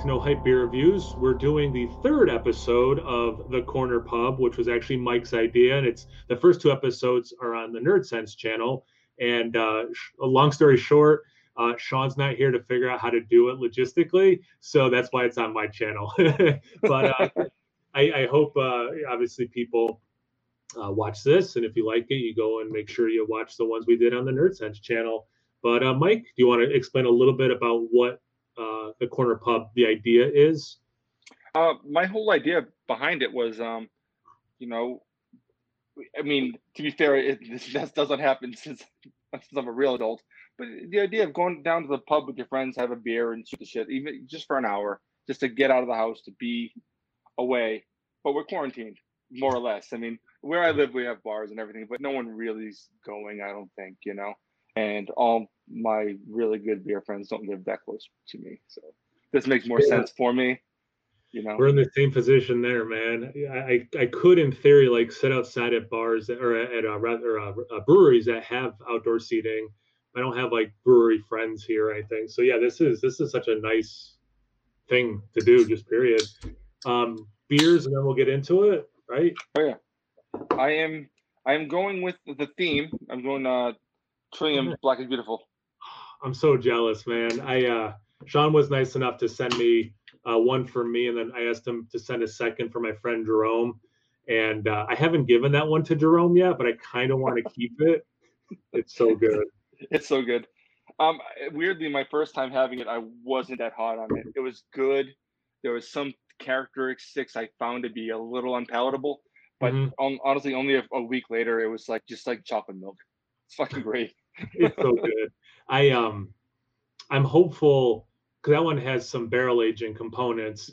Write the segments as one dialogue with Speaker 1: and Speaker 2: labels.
Speaker 1: to No Hype Beer Reviews. We're doing the third episode of The Corner Pub, which was actually Mike's idea. And it's the first two episodes are on the Nerd Sense channel. And uh, a long story short, uh, Sean's not here to figure out how to do it logistically. So that's why it's on my channel. but uh, I, I, hope, uh, obviously, people uh, watch this. And if you like it, you go and make sure you watch the ones we did on the Nerd Sense channel. But uh, Mike, do you want to explain a little bit about what uh, the corner pub the idea is?
Speaker 2: Uh, my whole idea behind it was, um, you know, I mean, to be fair, it, this doesn't happen since, since I'm a real adult. But the idea of going down to the pub with your friends, have a beer, and shoot the shit, even just for an hour, just to get out of the house, to be away. But we're quarantined, more or less. I mean, where I live, we have bars and everything, but no one really is going. I don't think, you know. And all my really good beer friends don't live that close to me. So this makes more yeah. sense for me. You know,
Speaker 1: we're in the same position there, man. I I could, in theory, like sit outside at bars or at uh, rather uh, uh, breweries that have outdoor seating. I don't have like brewery friends here or anything. So yeah, this is this is such a nice thing to do. Just period. Um, beers, and then we'll get into it, right?
Speaker 2: Oh yeah, I am. I am going with the theme. I'm going uh Trillium Black is Beautiful.
Speaker 1: I'm so jealous, man. I uh, Sean was nice enough to send me uh, one for me, and then I asked him to send a second for my friend Jerome. And uh, I haven't given that one to Jerome yet, but I kind of want to keep it. It's so good.
Speaker 2: It's so good. Um, weirdly, my first time having it, I wasn't that hot on it. It was good. There was some characteristics I found to be a little unpalatable, but mm-hmm. um, honestly, only a, a week later, it was like just like chocolate milk. It's fucking great.
Speaker 1: it's so good. I um I'm hopeful because that one has some barrel aging components.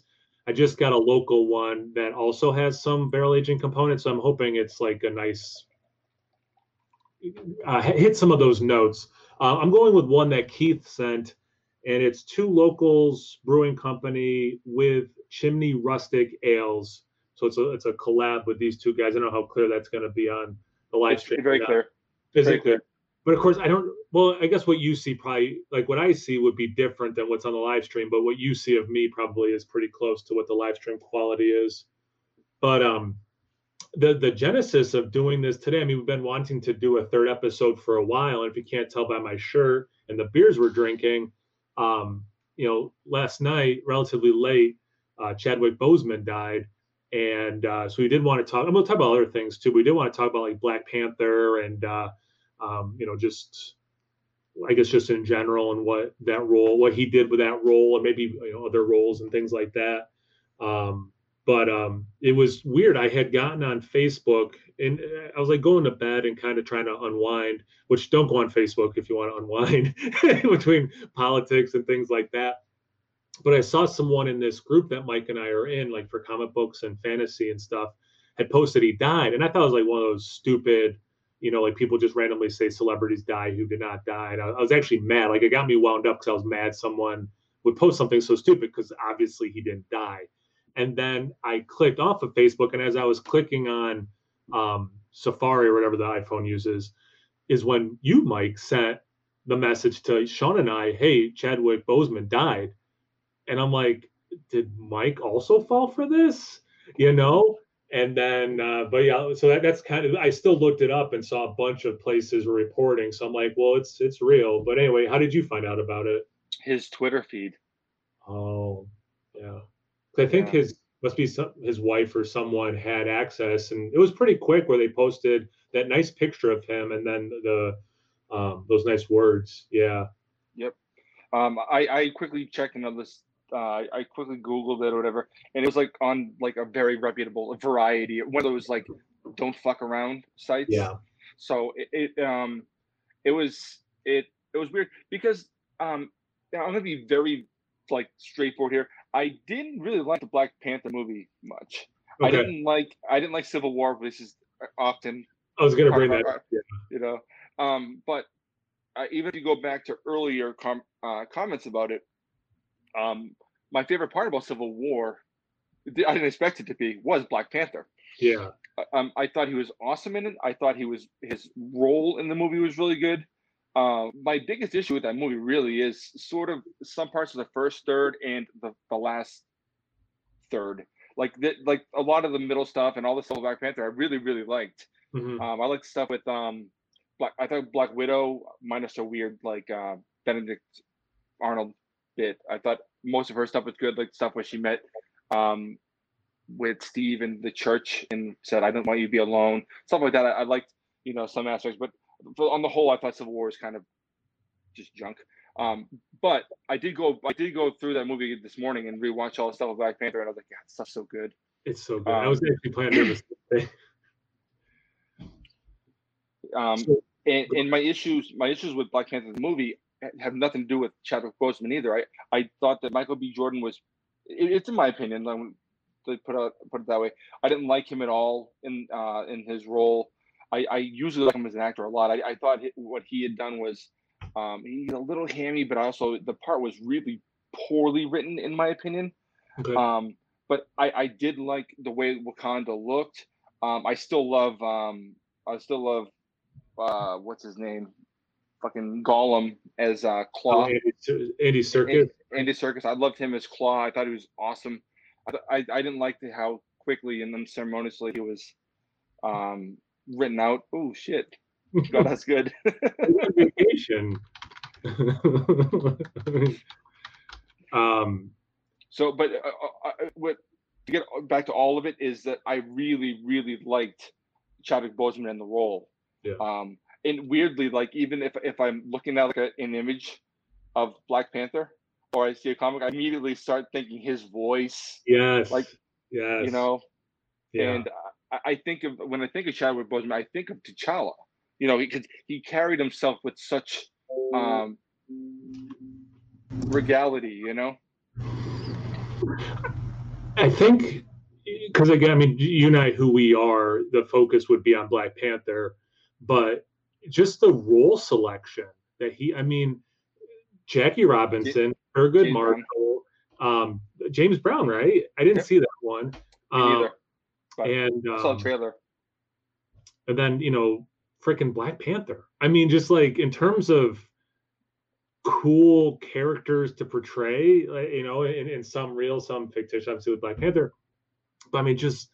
Speaker 1: I just got a local one that also has some barrel aging components. So I'm hoping it's like a nice uh, hit some of those notes. Uh, I'm going with one that Keith sent, and it's two locals brewing company with Chimney Rustic Ales. So it's a it's a collab with these two guys. I don't know how clear that's going to be on the live stream.
Speaker 2: Very clear.
Speaker 1: Very clear but of course i don't well i guess what you see probably like what i see would be different than what's on the live stream but what you see of me probably is pretty close to what the live stream quality is. But um the the genesis of doing this today i mean we've been wanting to do a third episode for a while and if you can't tell by my shirt and the beers we're drinking um you know last night relatively late uh, chadwick boseman died and uh, so we did want to talk i'm going to talk about other things too we did want to talk about like black panther and uh um, you know, just I guess just in general and what that role, what he did with that role, and maybe you know, other roles and things like that. Um, but um, it was weird. I had gotten on Facebook and I was like going to bed and kind of trying to unwind. Which don't go on Facebook if you want to unwind between politics and things like that. But I saw someone in this group that Mike and I are in, like for comic books and fantasy and stuff, had posted he died, and I thought it was like one of those stupid you know, like people just randomly say celebrities die who did not die. And I, I was actually mad. Like it got me wound up because I was mad someone would post something so stupid because obviously he didn't die. And then I clicked off of Facebook, and as I was clicking on um, Safari or whatever the iPhone uses, is when you, Mike, sent the message to Sean and I, "Hey, Chadwick Boseman died," and I'm like, "Did Mike also fall for this?" You know, and then uh, but yeah so that, that's kind of i still looked it up and saw a bunch of places were reporting. So i'm like well it's it's real. But anyway how did you find out about it?
Speaker 2: His twitter feed.
Speaker 1: Oh yeah. I think yeah. his must be some, his wife or someone had access and it was pretty quick where they posted that nice picture of him and then the um, those nice words. Yeah.
Speaker 2: Yep. Um, I, I quickly checked another uh, I quickly Googled it or whatever, and it was like on like a very reputable variety, one of those like don't fuck around sites.
Speaker 1: Yeah.
Speaker 2: So it, it um it was it it was weird because um I'm gonna be very like straightforward here. I didn't really like the Black Panther movie much. Okay. I didn't like I didn't like Civil War, which is often
Speaker 1: I was gonna bring that up.
Speaker 2: Yeah. You know, um, but uh, even if you go back to earlier com- uh, comments about it, um, my favorite part about Civil War, I didn't expect it to be, was Black Panther.
Speaker 1: Yeah.
Speaker 2: Uh, um, I thought he was awesome in it. I thought he was his role in the movie was really good. Uh, my biggest issue with that movie really is sort of some parts of the first third and the, the last third. Like the, like a lot of the middle stuff and all the stuff Black Panther, I really really liked.
Speaker 1: Mhm.
Speaker 2: Um, I liked stuff with um, Black. I thought Black Widow minus a weird like uh, Benedict Arnold bit. I thought most of her stuff was good, like stuff where she met um, with Steve in the church and said, "I don't want you to be alone." Stuff like that. I, I liked, you know, some aspects, but for, on the whole, I thought Civil War was kind of just junk. Um, but I did go, I did go through that movie this morning and rewatch all the stuff with Black Panther, and I was like, "God, stuff's so good."
Speaker 1: It's so good. I was actually planning do the.
Speaker 2: Um, and, and my issues, my issues with Black Panther the movie have nothing to do with Chadwick Boseman either. I, I thought that Michael B. Jordan was, it, it's in my opinion, um, to put it put it that way. I didn't like him at all in uh, in his role. I, I usually like him as an actor a lot. I, I thought what he had done was, um, he's a little hammy, but also the part was really poorly written in my opinion.
Speaker 1: Okay.
Speaker 2: Um, but I, I did like the way Wakanda looked. Um, I still love um, I still love uh, what's his name, fucking Gollum as uh,
Speaker 1: Oh,
Speaker 2: Claw.
Speaker 1: Andy, Ser- Andy Serkis.
Speaker 2: Andy Serkis. I loved him as Claw. I thought he was awesome. I, th- I, I didn't like the, how quickly and unceremoniously he was um, written out. Oh shit! God, that's good.
Speaker 1: vacation. um,
Speaker 2: So, but uh, uh, uh, what to get back to all of it is that I really, really liked Chadwick Boseman in the role.
Speaker 1: Yeah.
Speaker 2: Um, and weirdly, like even if if I'm looking at like a, an image of Black Panther or I see a comic, I immediately start thinking his voice,
Speaker 1: yes.
Speaker 2: Like,
Speaker 1: yes.
Speaker 2: you know.
Speaker 1: Yeah.
Speaker 2: And I, I think of when I think of Chadwick Boseman, I think of T'Challa. You know, because he carried himself with such um, regality. You know.
Speaker 1: I think because again, I mean, you and I, who we are, the focus would be on Black Panther, but just the role selection that he, I mean, Jackie Robinson,
Speaker 2: James
Speaker 1: Marshall, um, James Brown, right? I didn't
Speaker 2: Yep.
Speaker 1: see that one. Um. And
Speaker 2: I saw
Speaker 1: um,
Speaker 2: trailer.
Speaker 1: and then you know freaking black panther i mean just like in terms of cool characters to portray like, you know in, in some real some fictitious obviously with black panther but i mean just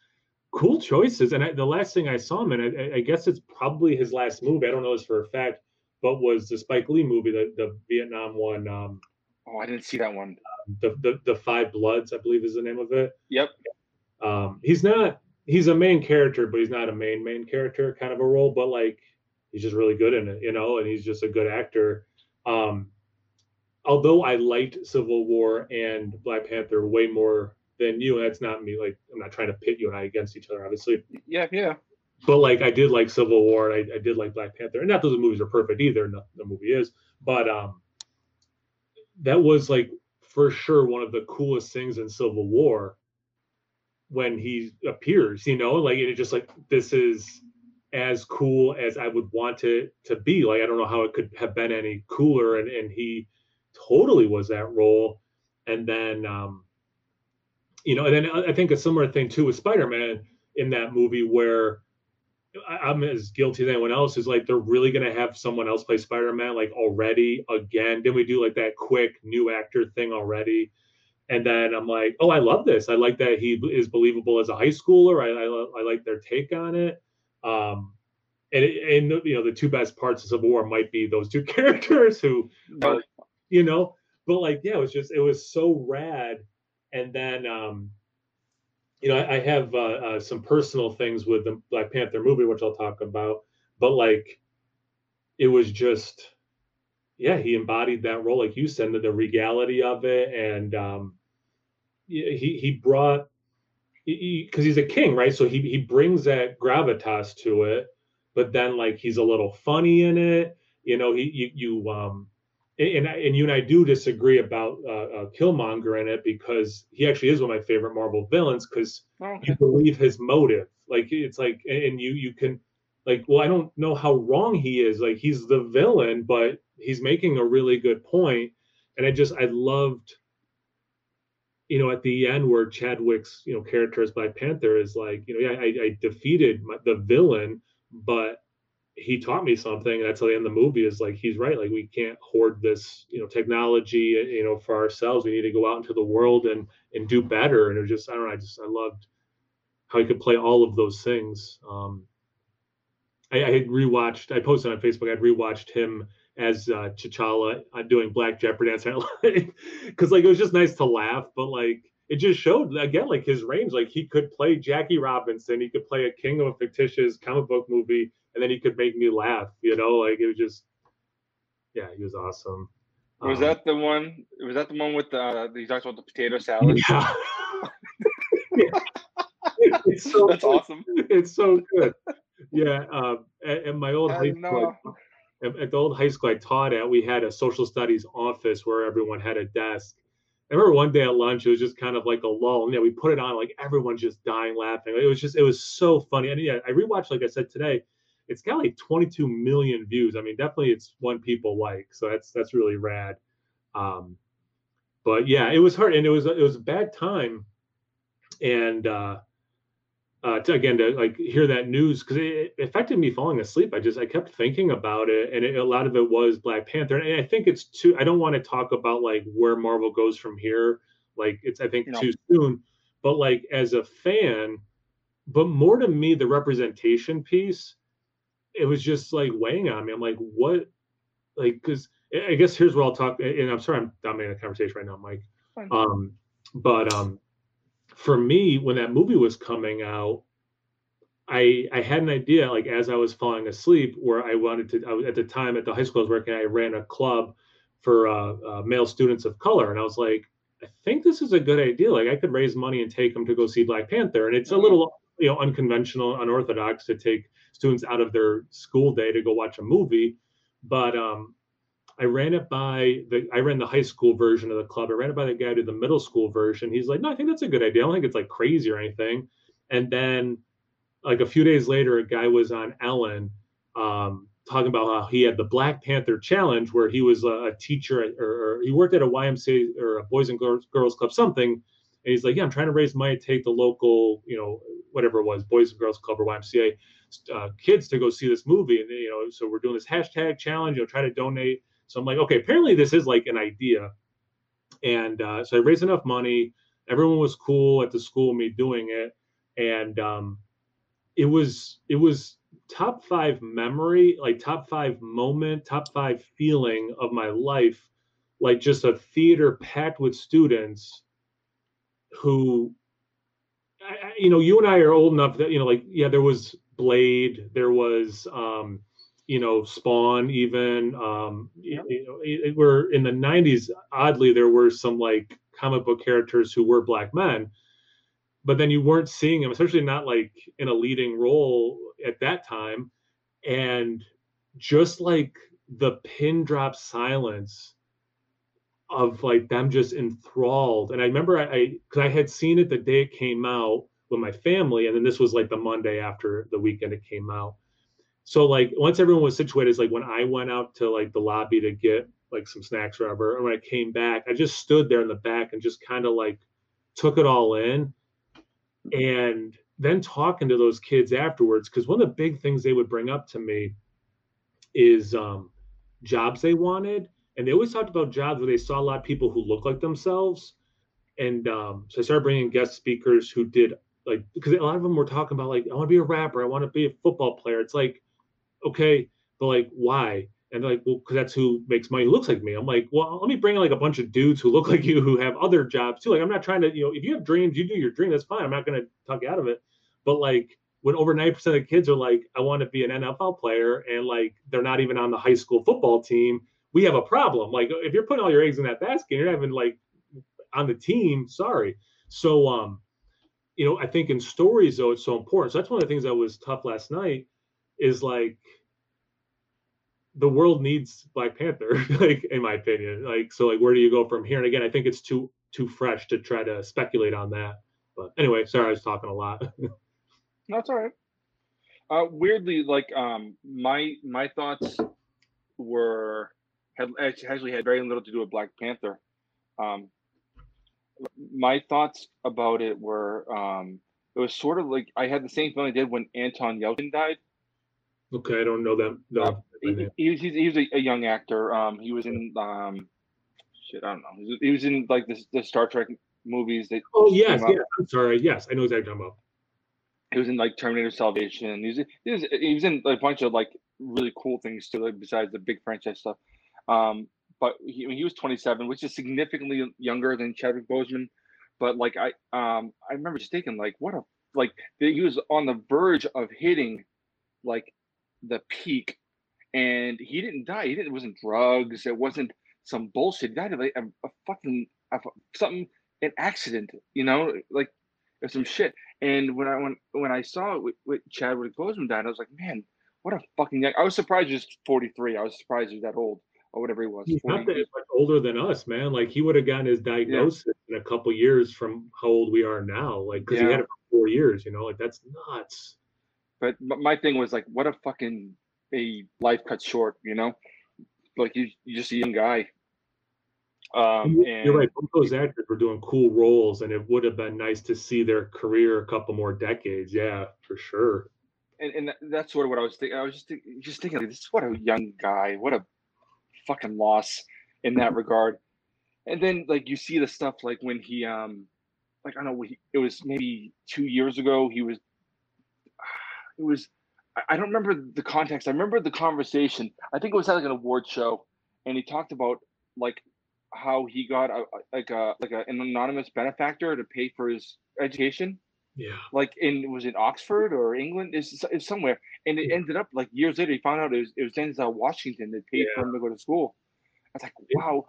Speaker 1: cool choices and I, the last thing i saw him in I, I guess it's probably his last movie i don't know this for a fact but was the spike lee movie the, the vietnam one um
Speaker 2: Oh, I didn't see that one.
Speaker 1: the, the the five bloods i believe is the name of it
Speaker 2: Yep.
Speaker 1: um he's not he's a main character but he's not a main main character kind of a role but like he's just really good in it you know and he's just a good actor um although i liked civil war and black panther way more than you and that's not me like i'm not trying to pit you and i against each other obviously
Speaker 2: Yeah, yeah.
Speaker 1: but like I did like Civil War and I, I did like Black Panther. And not the movies are perfect either, no, the movie is, but um that was like for sure one of the coolest things in Civil War when he appears, you know, like it just like this is as cool as I would want it to be. Like I don't know how it could have been any cooler and, and he totally was that role. And then um you know, and then I think a similar thing too with Spider-Man in that movie where I'm as guilty as anyone else is like they're really gonna have someone else play Spider-Man like already again. Then we do like that quick new actor thing already, and then I'm like, oh, I love this. I like that he is believable as a high schooler. I I, I like their take on it. Um, and it, and you know the two best parts of Civil War might be those two characters who you know but like yeah it was just it was so rad and then um you know i, I have uh, uh, some personal things with the black panther movie which i'll talk about but like it was just yeah he embodied that role like you said the, the regality of it and um he he brought because he, he's a king right? So he he brings that gravitas to it but then like he's a little funny in it. You know he you, you um and and you and I do disagree about uh, uh, Killmonger in it because he actually is one of my favorite Marvel villains because
Speaker 2: Oh,
Speaker 1: you believe his motive. Like it's like, and you you can like, well, I don't know how wrong he is. Like he's the villain, but he's making a really good point. And I just I loved, you know, at the end where Chadwick's you know character as Black Panther is like, you know, yeah, I, I defeated my, the villain, but he taught me something. That's like in the movie is like he's right. Like we can't hoard this, you know, technology, you know, for ourselves. We need to go out into the world and and do better. And it was just I don't know. I just I loved how he could play all of those things. Um, I, I had rewatched. I posted on Facebook. I'd rewatched him as uh, T'Challa uh, doing Black Jeopardy dance because like it was just nice to laugh, but like it just showed again like his range. Like he could play Jackie Robinson, he could play a king of a fictitious comic book movie, and then he could make me laugh. You know, like it was just yeah, he was awesome.
Speaker 2: Was um, that the one? Was that the one with the? Uh, he talks about the potato salad. Yeah.
Speaker 1: yeah. It's so
Speaker 2: That's
Speaker 1: good.
Speaker 2: awesome.
Speaker 1: It's so good. Yeah, um, at, at, my old high school, at, at the old high school I taught at, we had a social studies office where everyone had a desk. I remember one day at lunch, it was just kind of like a lull. And yeah, we put it on, like everyone's just dying laughing. It was just, it was so funny. And yeah, I rewatched, like I said today, it's got like 22 million views. I mean, definitely it's one people like. So that's that's really rad. Um, but yeah, it was hard, and it was it was a bad time, and uh, uh, to again to like hear that news because it, affected me falling asleep. I just I kept thinking about it, and it, a lot of it was Black Panther. And I think it's too. I don't want to talk about like where Marvel goes from here. Like it's I think no. too soon. But like as a fan, but more to me the representation piece, it was just like weighing on me. I'm like, what? Like because I guess here's where I'll talk. And I'm sorry I'm dominating the conversation right now, Mike. Um, but um, for me, when that movie was coming out, I I had an idea like as I was falling asleep where I wanted to. I was, at the time at the high school I was working, I ran a club for uh, uh, male students of color, and I was like, I think this is a good idea. Like I could raise money and take them to go see Black Panther, and it's a little you know unconventional, unorthodox to take students out of their school day to go watch a movie, but um, I ran it by the I ran the high school version of the club. I ran it by the guy who did the middle school version. He's like, no, I think that's a good idea. I don't think it's like crazy or anything. And then like a few days later, a guy was on Ellen um, talking about how he had the Black Panther Challenge, where he was a, a teacher or, or, he worked at a YMCA or a Boys and Girls, Girls Club something. And he's like, yeah, I'm trying to raise money to take the local, you know, whatever it was, Boys and Girls Club or YMCA uh, kids to go see this movie. And you know, so we're doing this hashtag challenge. You know, try to donate so I'm like, okay, apparently this is like an idea. And uh, so I raised enough money. Everyone was cool at the school, me doing it. And um, it was, it was top five memory, like top five moment, top five feeling of my life, like just a theater packed with students who, I, you know, you and I are old enough that, you know, like, yeah, there was Blade, there was, um, you know spawn even um you know it, it, we're in the 90s oddly there were some like comic book characters who were black men but then you weren't seeing them especially not like in a leading role at that time and just like the pin drop silence of like them just enthralled and i remember i because I, I had seen it the day it came out with my family and then this was like the monday after the weekend it came out so like once everyone was situated, it's like when I went out to like the lobby to get like some snacks or whatever, and when I came back, I just stood there in the back and just kind of like took it all in. And then talking to those kids afterwards, because one of the big things they would bring up to me is um, jobs they wanted. And they always talked about jobs where they saw a lot of people who look like themselves. And um, so I started bringing guest speakers who did like, because a lot of them were talking about like, I want to be a rapper, I want to be a football player. It's like, okay, but like, why? And like, well, because that's who makes money, looks like me. I'm like, well, let me bring like a bunch of dudes who look like you who have other jobs too. Like, I'm not trying to, you know, if you have dreams, you do your dream. That's fine. I'm not going to talk you out of it. But like, when over 90% of the kids are like, I want to be an NFL player, and like, they're not even on the high school football team, we have a problem. Like, if you're putting all your eggs in that basket, you're not even like on the team. Sorry. So, um, you know, I think in stories though, it's so important. So that's one of the things that was tough last night is like the world needs Black Panther, like in my opinion. Like so, like where do you go from here? And again, I think it's too too fresh to try to speculate on that. But anyway, sorry, I was talking a lot.
Speaker 2: That's all right. Uh, weirdly, like um, my my thoughts were had actually had very little to do with Black Panther. Um, my thoughts about it were um, it was sort of like I had the same feeling I did when Anton Yelchin died
Speaker 1: Okay, I don't know that. No,
Speaker 2: Uh, he, he was he's, he was a, a young actor. Um, he was in um, shit, I don't know. He was, in like the, the Star Trek movies. That
Speaker 1: oh yes, yes. I'm sorry. Yes, I know exactly what you're talking about.
Speaker 2: He was in like Terminator Salvation. He was he was, he was in like, a bunch of like really cool things too, like besides the big franchise stuff. Um, but he he was 27, which is significantly younger than Chadwick Boseman. But like I um I remember just thinking like what a like he was on the verge of hitting like the peak, and he didn't die. He didn't. It wasn't drugs. It wasn't some bullshit. He died of like a, a fucking a, something an accident. You know, like some shit. And when I when when I saw it with, Chadwick Boseman died, I was like, man, what a fucking. I was surprised he was 43. I was surprised he was that old or whatever he was.
Speaker 1: He's
Speaker 2: 40.
Speaker 1: not that much older than us, man. Like he would have gotten his diagnosis in a couple years from how old we are now. Like because he had it for four years. You know, like that's nuts.
Speaker 2: But, but my thing was like, what a fucking a life cut short, you know? Like you, you're just a young guy. Um,
Speaker 1: You're
Speaker 2: and
Speaker 1: right. Both those actors were doing cool roles, and it would have been nice to see their career a couple more decades. Yeah, for sure.
Speaker 2: and, and that's sort of what I was thinking. I was just just thinking, like, this is what a young guy, what a fucking loss in that regard. And then like you see the stuff like when he um like I don't know it was maybe two years ago he was it was I- don't remember the context. I remember the conversation. I think it was at like an award show, and he talked about like how he got a, a- like a like a, an anonymous benefactor to pay for his education
Speaker 1: Yeah.
Speaker 2: like in was it Oxford or England? Is it's somewhere, and it
Speaker 1: Yeah.
Speaker 2: ended up like years later. He found out it was it was Denzel Washington that paid for him to go to school. I was like, wow,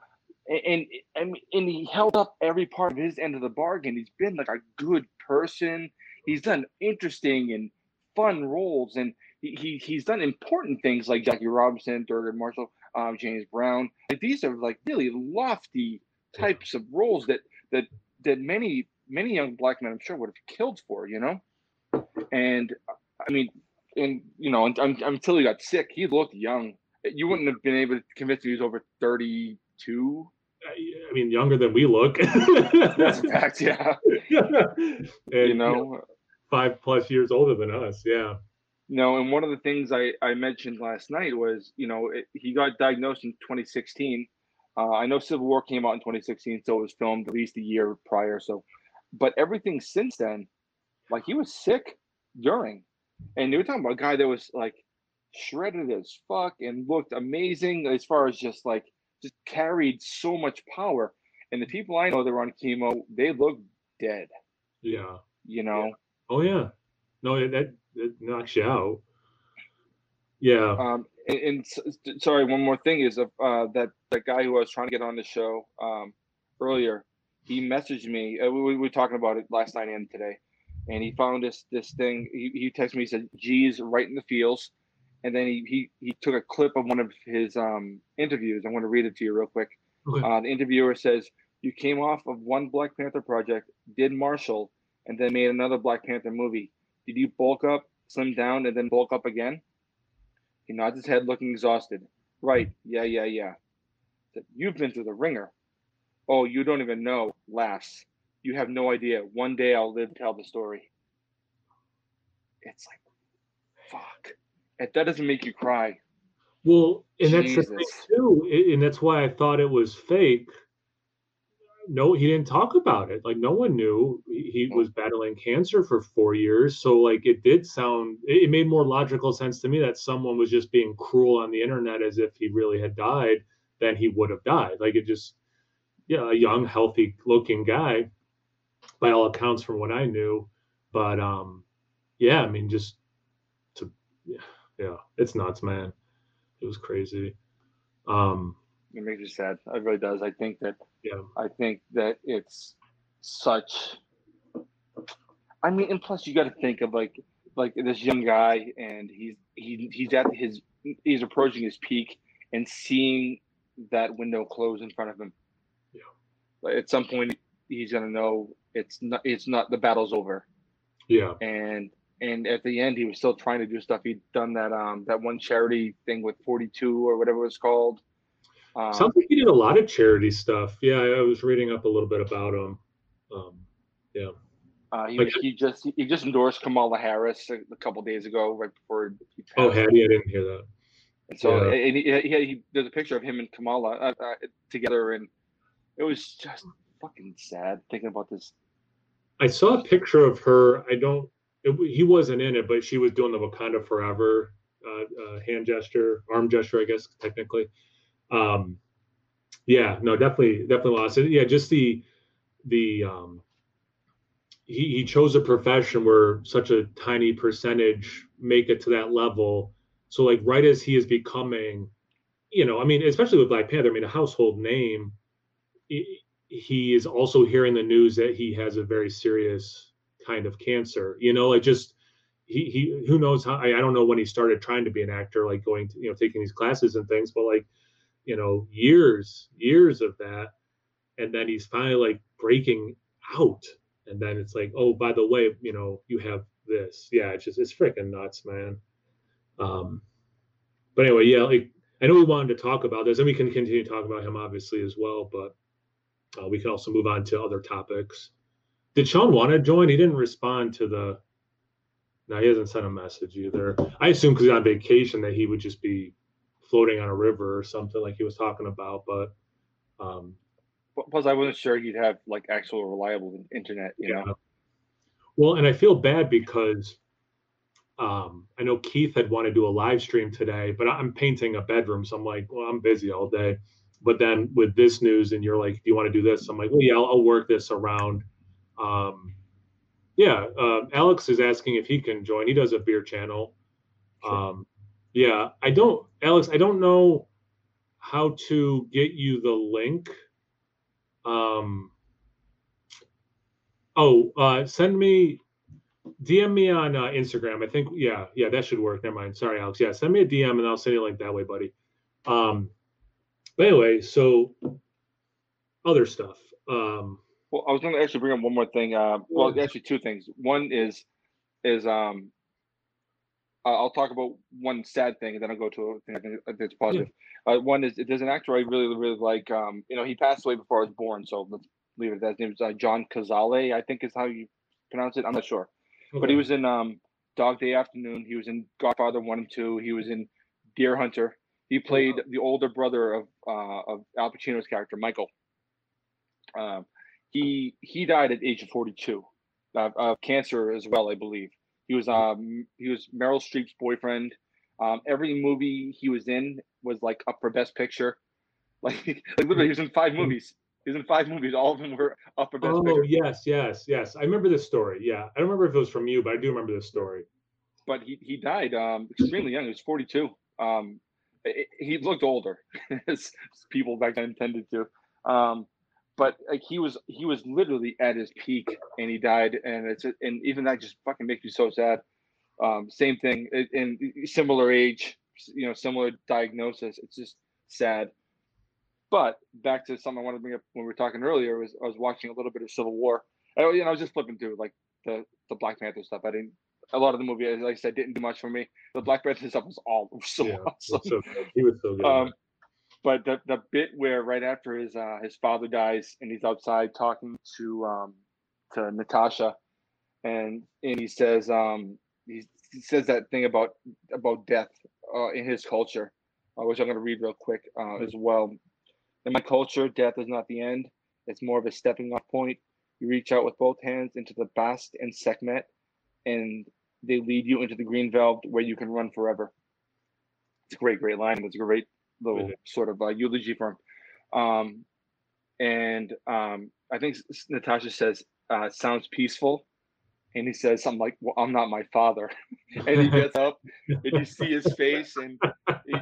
Speaker 2: and and and, he held up every part of his end of the bargain. He's been like a good person. He's done interesting and fun roles, and he, he he's done important things like Jackie Robinson, Thurgood Marshall, um, James Brown. Like these are like really lofty
Speaker 1: Yeah.
Speaker 2: types of roles that that that many many young black men I'm sure would have killed for, you know. And I mean, and you know, un- until he got sick, he looked young. You wouldn't have been able to convince me he was over 32.
Speaker 1: I I mean, younger than we look.
Speaker 2: That's a fact, yeah.
Speaker 1: And,
Speaker 2: You know,
Speaker 1: five plus years older than us. Yeah.
Speaker 2: no. And one of the things I I mentioned last night was, you know, it, he got diagnosed in 2016. Uh, I know Civil War came out in 2016, so it was filmed at least a year prior. So, but everything since then, like he was sick during, and they were talking about a guy that was like shredded as fuck and looked amazing as far as just like just carried so much power. And the people I know that were on chemo, they look dead.
Speaker 1: Yeah.
Speaker 2: You know,
Speaker 1: Oh yeah. No, that that knocks you out. Yeah.
Speaker 2: um, and, and sorry, one more thing is uh, that that guy who I was trying to get on the show um, earlier, he messaged me. Uh, we, we were talking about it last night and today, and he found this this thing. He, he texted me. He said, "G's right in the fields," and then he he he took a clip of one of his um, interviews. I want to read it to you real quick.
Speaker 1: Okay.
Speaker 2: Uh, the interviewer says, "You came off of one Black Panther project, did Marshall, and then made another Black Panther movie. Did you bulk up, slim down, and then bulk up again?" He nods his head, looking exhausted. Right? Yeah, yeah, yeah. You've been through the ringer. Oh, you don't even know. Laughs. You have no idea. One day I'll live to tell the story. It's like, fuck. If that doesn't make you cry,
Speaker 1: Well, and that's the thing too, and that's why I thought it was fake. No, he didn't talk about it. Like no one knew he, he mm-hmm. was battling cancer for four years. So like it did sound, it made more logical sense to me that someone was just being cruel on the internet as if he really had died than he would have died. Like it just, yeah, a young, healthy looking guy, by all accounts from what I knew. But um, yeah, I mean, just to, yeah, yeah, it's nuts, man it was crazy. Um,
Speaker 2: it makes you sad. It really does. I think that
Speaker 1: yeah,
Speaker 2: I think that it's such. I mean, and plus you got to think of like like this young guy, and he's he he's at his he's approaching his peak, and seeing that window close in front of him. At some point, he's gonna know it's not it's not the battle's over,
Speaker 1: yeah,
Speaker 2: and and at the end, he was still trying to do stuff. He'd done that um that one charity thing with Forty Two or whatever it was called. Um,
Speaker 1: sounds like he did a lot of charity stuff. Yeah, I was reading up a little bit about him. Um, yeah,
Speaker 2: Uh, he,
Speaker 1: Like-
Speaker 2: he just he just endorsed Kamala Harris a, a couple days ago, right before he passed.
Speaker 1: Oh, Hattie, I didn't hear that.
Speaker 2: And so
Speaker 1: Yeah.
Speaker 2: and he, he, he, there's a picture of him and Kamala uh, uh, together, and it was just fucking sad thinking about this.
Speaker 1: I saw a picture of her. I don't. It, he wasn't in it, but she was doing the Wakanda Forever uh, uh, hand gesture, arm gesture, I guess technically. Um, yeah, no, definitely, definitely lost it. Yeah, just the the um, he he chose a profession where such a tiny percentage make it to that level. So like right as he is becoming, you know, I mean, especially with Black Panther, I mean, a household name. He- is also hearing the news that he has a very serious kind of cancer. You know, like just he he who knows how I, I don't know when he started trying to be an actor, like going to you know taking these classes and things, but like you know years years of that, and then he's finally like breaking out, and then it's like oh by the way you know you have this yeah it's just it's freaking nuts man. Um, but anyway yeah like I know we wanted to talk about this, and we can continue to talk about him obviously as well, but uh, we can also move on to other topics. Did Sean want to join? He didn't respond to the. No, he hasn't sent a message either. I assume because he's on vacation that he would just be floating on a river or something like he was talking about. But um,
Speaker 2: Plus, I wasn't sure he'd have like actual reliable internet. You know,
Speaker 1: well, and I feel bad because um, I know Keith had wanted to do a live stream today, but I'm painting a bedroom, so I'm like, well, I'm busy all day. But then with this news, and you're like, do you want to do this? I'm like, well, yeah, I'll, I'll work this around. Um, yeah, uh, Alex is asking if he can join. He does a beer channel.
Speaker 2: Sure.
Speaker 1: Um, yeah, I don't, Alex, I don't know how to get you the link. Um, oh, uh, send me, DM me on uh, Instagram. I think, yeah, yeah, that should work. Never mind. Sorry, Alex. Yeah, send me a DM and I'll send you a link that way, buddy. Um, but anyway, so other stuff. Um,
Speaker 2: Well, I was going to actually bring up one more thing. Uh, well, actually, two things. One is is um, I'll talk about one sad thing, and then I'll go to a thing I think that's positive. Uh, one is there's an actor I really really like. Um, you know, he passed away before I was born, so let's leave it at that. His name is uh, John Cazale, I think is how you pronounce it. I'm not sure, but he was in um, Dog Day Afternoon. He was in Godfather One and Two. He was in Deer Hunter. He played the older brother of uh, of Al Pacino's character, Michael. Um, he he died at age of 42 uh, of cancer as well, I believe. He was um he was Meryl Streep's boyfriend. Um, every movie he was in was like up for best picture. Like, like literally, he was in five movies. He was in five movies. All of them were up for best
Speaker 1: Oh
Speaker 2: picture.
Speaker 1: yes, yes, yes. I remember this story. Yeah, I don't remember if it was from you, but I do remember this story.
Speaker 2: But he he died um extremely young. He was 42. Um, i- i- he looked older, as people back then tended to. Um, but like he was he was literally at his peak and he died and it's and even that just fucking makes me so sad. Um same thing in similar age you know similar diagnosis it's just sad. But back to something i wanted to bring up when we were talking earlier was i was watching a little bit of civil war. I, you know, I was just flipping through like the the black panther stuff. I didn't a lot of the movie as i said didn't do much for me the black panther stuff was all so
Speaker 1: yeah,
Speaker 2: awesome
Speaker 1: so he was so good.
Speaker 2: um, but the the bit where right after his uh, his father dies and he's outside talking to um, to Natasha, and and he says um, he, he says that thing about about death uh, in his culture, uh, which I'm going to read real quick uh, as well. In my culture, death is not the end; it's more of a stepping off point. You reach out with both hands into the Bast and Sekhmet, and they lead you into the green veldt where you can run forever. It's a great, great line. It's a great little sort of uh, eulogy for him. Um, and um, I think Natasha says, uh, "Sounds peaceful," and he says something like, "Well, I'm not my father." and he gets up, and you see his face, and he,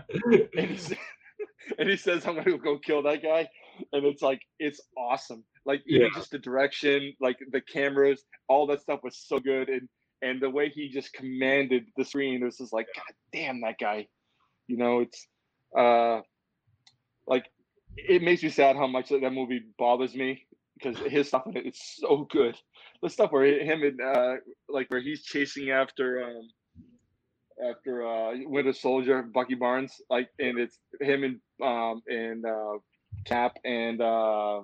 Speaker 2: and, he, sa- and he says, "I'm gonna go kill that guy," and it's like it's awesome. Like even
Speaker 1: Yeah.
Speaker 2: just the direction, like the cameras, all that stuff was so good, and and the way he just commanded the screen it was just like, God damn that guy. You know, it's uh like it makes me sad how much that movie bothers me because his stuff in it is so good. The stuff where him and uh like where he's chasing after um after uh Winter Soldier, Bucky Barnes, like and it's him and um and uh Cap and uh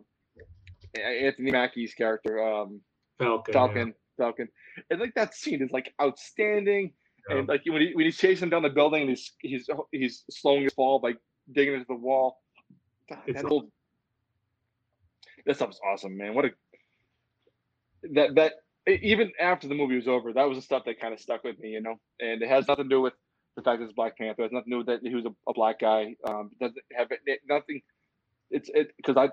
Speaker 2: Anthony Mackie's character, um
Speaker 1: Falcon. yeah.
Speaker 2: Falcon. And like that scene is like outstanding. Yeah. And like when, he, when he's chasing down the building and he's he's he's slowing his fall by digging into the wall. God, that old that stuff's awesome, man. What a that that even after the movie was over, that was the stuff that kind of stuck with me, you know. And it has nothing to do with the fact that it's Black Panther. It has nothing to do with that he was a, a black guy. Um, doesn't have it, nothing. It's it because I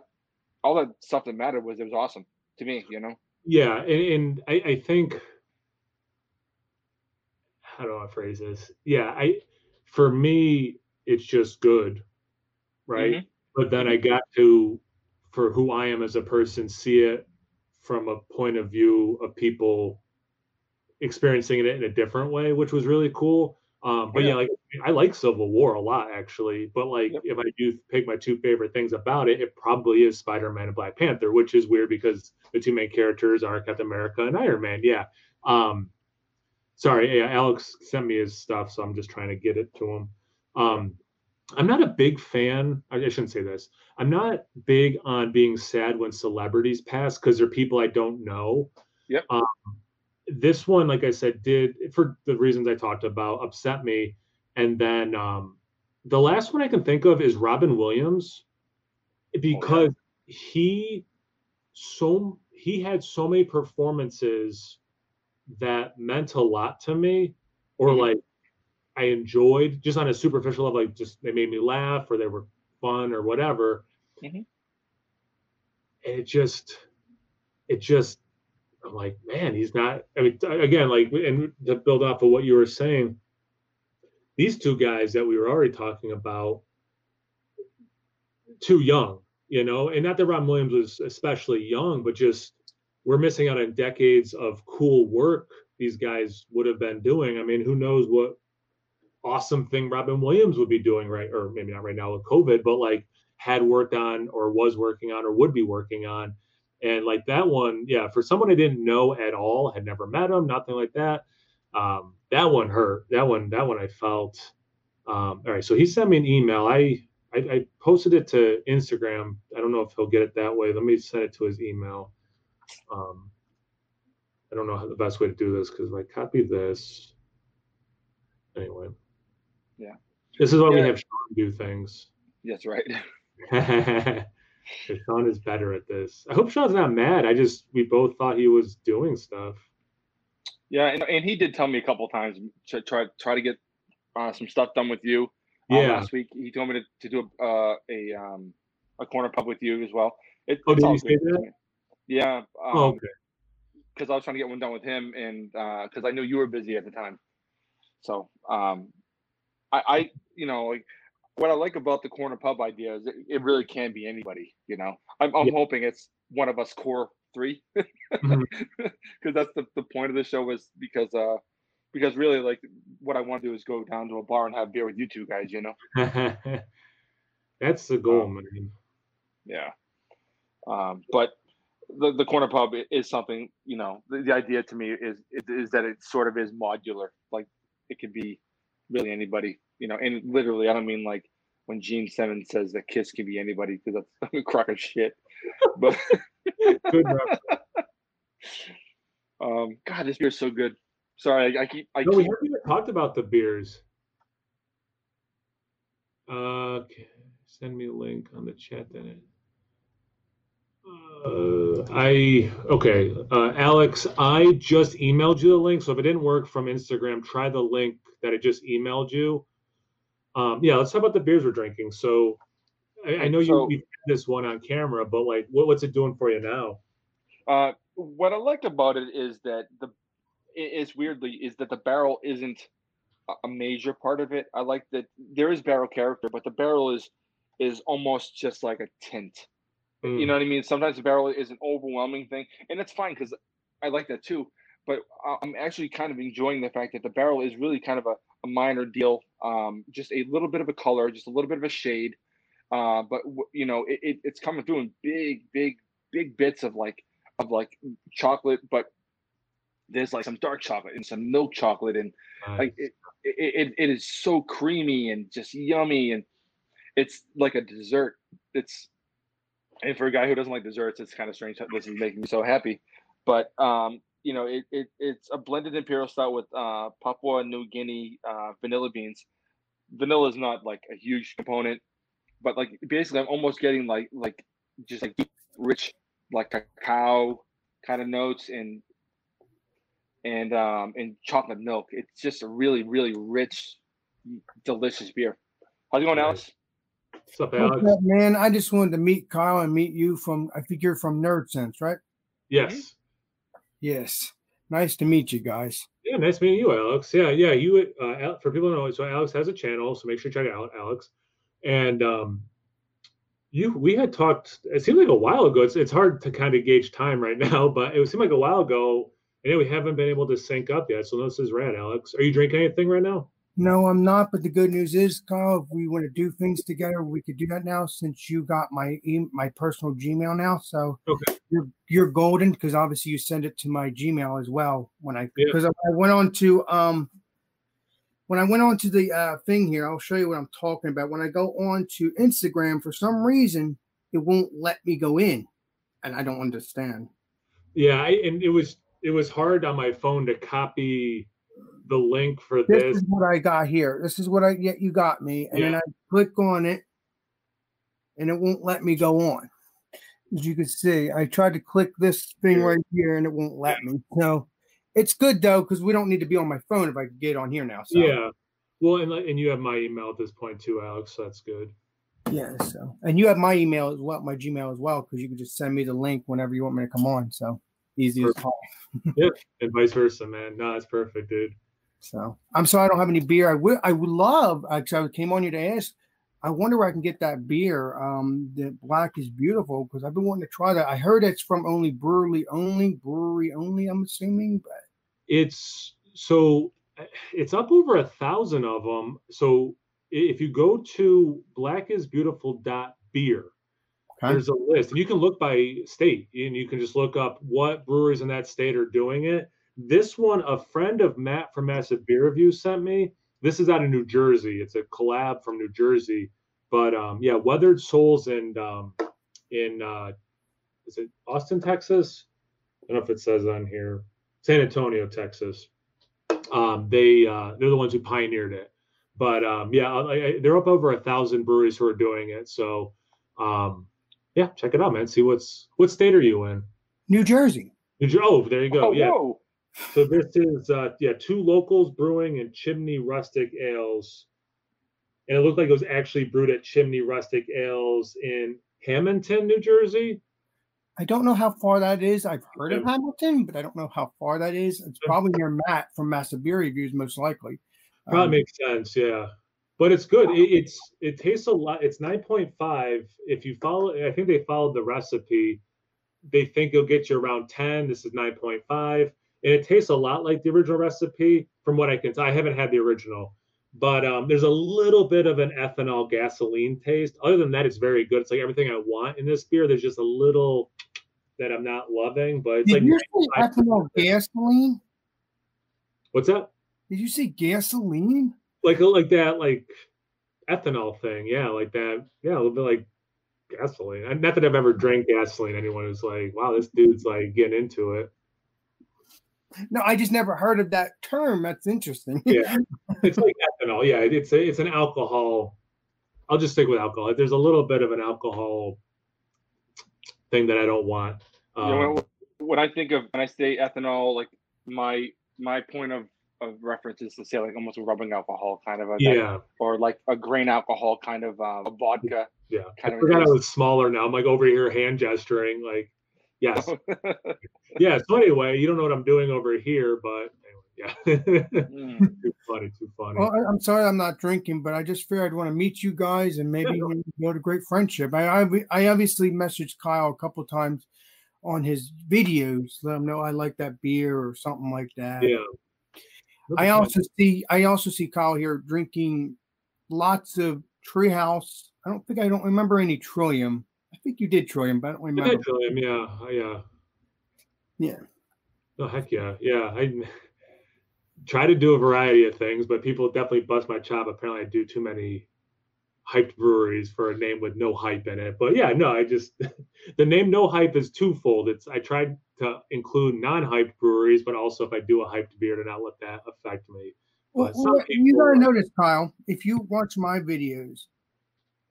Speaker 2: all that stuff that mattered was it was awesome to me, you know.
Speaker 1: Yeah, and, and I, I think how do I phrase this? Yeah, I for me it's just good, right? Mm-hmm. But then I got to for who I am as a person see it from a point of view of people experiencing it in a different way, which was really cool. Um, but yeah. yeah. like I like Civil War a lot actually. But like yep. if I do pick my two favorite things about it, it probably is Spider-Man and Black Panther, which is weird because the two main characters are Captain America and Iron Man. Yeah. Um, sorry, yeah, Alex sent me his stuff, so I'm just trying to get it to him. Um, I'm not a big fan. I shouldn't say this. I'm not big on being sad when celebrities pass because they're people I don't know.
Speaker 2: Yep.
Speaker 1: Um, this one, like I said, did for the reasons I talked about upset me. And then um, the last one I can think of is Robin Williams because oh, yeah. he so he had so many performances that meant a lot to me or mm-hmm. like I enjoyed just on a superficial level, like just they made me laugh or they were fun or whatever. Mm-hmm. And it just, it just, I'm like, man, he's not. I mean, again, like, and to build off of what you were saying, these two guys that we were already talking about, too young, you know, and not that Ron Williams was especially young, but just we're missing out on decades of cool work these guys would have been doing. I mean, who knows what awesome thing Robin Williams would be doing right, or maybe not right now with COVID, but like had worked on or was working on or would be working on. And like that one, yeah, for someone I didn't know at all, had never met him, nothing like that. Um, that one hurt. That one, that one I felt. Um, all right, so he sent me an email. I, I, I posted it to Instagram. I don't know if he'll get it that way. Let me send it to his email. Um, I don't know how the best way to do this because like copy this. Anyway.
Speaker 2: Yeah.
Speaker 1: This is why yeah. we have Sean do things.
Speaker 2: That's right.
Speaker 1: Sean is better at this. I hope Sean's not mad. I just we both thought he was doing stuff.
Speaker 2: Yeah, and, and he did tell me a couple times to try try to get uh, some stuff done with you.
Speaker 1: Uh, yeah.
Speaker 2: Last week he told me to, to do a uh, a um a corner pub with you as well.
Speaker 1: It, oh, did you say that?
Speaker 2: Yeah.
Speaker 1: Oh, um, oh, okay.
Speaker 2: Because I was trying to get one done with him, and because uh, I knew you were busy at the time, so um, I, I you know, like what I like about the corner pub idea is it, it really can be anybody. You know, I'm, I'm yeah. hoping it's one of us core three, because mm-hmm. that's the, the point of the show was because uh because really like what I want to do is go down to a bar and have beer with you two guys. You know,
Speaker 1: that's the goal, um, man.
Speaker 2: Yeah, um, but the, the corner pub is something you know the, the idea to me is, is, that it sort of is modular like it could be really anybody, you know, and literally, I don't mean like when Gene Simmons says that Kiss can be anybody because that's a crock of shit. But good um, God, this beer's so good. Sorry, I, I keep. I
Speaker 1: no,
Speaker 2: keep...
Speaker 1: we haven't even talked about the beers. Uh, send me a link on the chat then. Uh, I okay, uh, Alex. I just emailed you the link, so if it didn't work from Instagram, try the link that I just emailed you. Um, yeah, let's talk about the beers we're drinking. So, I, I know so, you had this one on camera, but like, what, what's it doing for you now?
Speaker 2: Uh, what I like about it is that the it's weirdly is that the barrel isn't a major part of it. I like that there is barrel character, but the barrel is is almost just like a tint. Mm. You know what I mean? Sometimes the barrel is an overwhelming thing, and it's fine because I like that too. But I'm actually kind of enjoying the fact that the barrel is really kind of a, a minor deal, um, just a little bit of a color, just a little bit of a shade. Uh, but you know, it, it, it's coming through in big, big, big bits of like of like chocolate, but there's like some dark chocolate and some milk chocolate and nice. like it, it, it is so creamy and just yummy and it's like a dessert. It's and for a guy who doesn't like desserts, it's kind of strange. This is making me so happy, but um, you know, it, it it's a blended imperial stout with uh, Papua New Guinea uh, vanilla beans. Vanilla is not like a huge component, but like basically, I'm almost getting like like just like rich like cacao kind of notes and and um and chocolate milk. It's just a really really rich, delicious beer. How's it going, Alex?
Speaker 1: What's up, Alex?
Speaker 3: What's up, man? I just wanted to meet Kyle and meet you from. I think you're from Nerd Sense, right?
Speaker 1: Yes.
Speaker 3: Yes. Nice to meet you guys.
Speaker 1: Yeah, nice meeting you, Alex. Yeah, yeah. You uh, for people who know, so Alex has a channel, so make sure you check it out, Alex. And um, you, we had talked. It seemed like a while ago. It's it's hard to kind of gauge time right now, but it seemed like a while ago. And yeah, we haven't been able to sync up yet. So this is rad, Alex. Are you drinking anything right now?
Speaker 3: No, I'm not. But the good news is, Kyle, if we want to do things together, we could do that now since you got my e- my personal Gmail now. So
Speaker 1: Okay.
Speaker 3: you're you're golden because obviously you send it to my Gmail as well. When I
Speaker 1: Yeah.
Speaker 3: because I went on to um when I went on to the uh, thing here, I'll show you what I'm talking about. When I go on to Instagram, for some reason, it won't let me go in, and I don't understand.
Speaker 1: Yeah, I, and it was it was hard on my phone to copy the link for
Speaker 3: This
Speaker 1: this.
Speaker 3: is what I got here. This is what I get. You got me, and then I click on it, and it won't let me go on. As you can see, I tried to click this thing
Speaker 1: Yeah.
Speaker 3: right here, and it won't let me. So it's good though because we don't need to be on my phone if I can get on here now. So
Speaker 1: Yeah. Well, and and you have my email at this point too, Alex. So that's good.
Speaker 3: yeah. So and you have my email as well, my Gmail as well, because you can just send me the link whenever you want me to come on. So easy as
Speaker 1: Perfect.
Speaker 3: pie.
Speaker 1: And vice versa, man. No, that's perfect, dude.
Speaker 3: So I'm sorry I don't have any beer. I would I would love actually I came on here to ask. I wonder where I can get that beer. Um, the black is beautiful because I've been wanting to try that. I heard it's from only brewery only, brewery only. I'm assuming, but
Speaker 1: It's so it's up over a thousand of them. So if you go to blackisbeautiful.beer,
Speaker 3: Okay.
Speaker 1: there's a list, and you can look by state, and you can just look up what breweries in that state are doing it. This one, a friend of Matt from Massive Beer Review sent me. This is out of New Jersey. It's a collab from New Jersey, but um, yeah, Weathered Souls and um, in uh, is it Austin, Texas? I don't know if it says on here. San Antonio, Texas. Um, they uh, they're the ones who pioneered it. But um, yeah, I, I, they're up over a thousand breweries who are doing it. So um, yeah, check it out, man. See what's what state are you in?
Speaker 3: New Jersey.
Speaker 1: New Jer- Oh, there you go.
Speaker 2: Oh,
Speaker 1: yeah.
Speaker 2: whoa.
Speaker 1: So this is uh, yeah, two locals brewing and Chimney Rustic Ales, and it looked like it was actually brewed at Chimney Rustic Ales in Hamilton, New Jersey.
Speaker 3: I don't know how far that is. I've heard of Hamilton, but I don't know how far that is. It's probably near Matt from Massive Beer Reviews, most likely.
Speaker 1: Probably
Speaker 3: Um,
Speaker 1: makes sense, yeah. But it's good. It, it's it tastes a lot. It's nine point five. If you follow, I think they followed the recipe. They think it'll get you around ten. This is nine point five, and it tastes a lot like the original recipe, from what I can tell. I haven't had the original, but um, there's a little bit of an ethanol gasoline taste. Other than that, it's very good. It's like everything I want in this beer. There's just a little that I'm not loving, but it's
Speaker 3: Did
Speaker 1: like
Speaker 3: you say ethanol gasoline?
Speaker 1: what's that?
Speaker 3: Did you say gasoline?
Speaker 1: like like that like ethanol thing yeah like that yeah a little bit like gasoline not that i've ever drank gasoline anyone who's like wow this dude's like getting into it
Speaker 3: No, I just never heard of that term. That's interesting.
Speaker 1: Yeah. it's like ethanol yeah it's a, it's an alcohol i'll just stick with alcohol there's a little bit of an alcohol thing that i don't want
Speaker 2: You
Speaker 1: um,
Speaker 2: know, when, when I think of when I say ethanol, like my my point of of reference is to say like almost a rubbing alcohol kind of a
Speaker 1: yeah
Speaker 2: or like a grain alcohol kind of um, a vodka.
Speaker 1: yeah i
Speaker 2: kind of
Speaker 1: forgot i
Speaker 2: taste.
Speaker 1: was smaller now i'm like over here hand gesturing like yes yeah so anyway you don't know what i'm doing over here but anyway, yeah
Speaker 2: Mm.
Speaker 1: too funny too funny
Speaker 3: Well, I, I'm sorry I'm not drinking, but I just figured I'd want to meet you guys and maybe
Speaker 1: Yeah.
Speaker 3: build a great friendship. I, I I obviously messaged Kyle a couple times on his videos, let him know I like that beer or something like that.
Speaker 1: Yeah.
Speaker 3: I also see I also see Kyle here drinking lots of Treehouse. I don't think I don't remember any Trillium. I think you did Trillium, but I don't remember.
Speaker 1: feel him, yeah, yeah.
Speaker 3: Yeah.
Speaker 1: Oh heck yeah, yeah. I try to do a variety of things, but people definitely bust my chop. Apparently, I do too many hyped breweries for a name with no hype in it. But yeah, no, I just the name no hype is twofold. It's I tried to include non-hyped breweries, but also if I do a hyped beer to not let that affect me.
Speaker 3: Well, well you gotta notice, Kyle, if you watch my videos,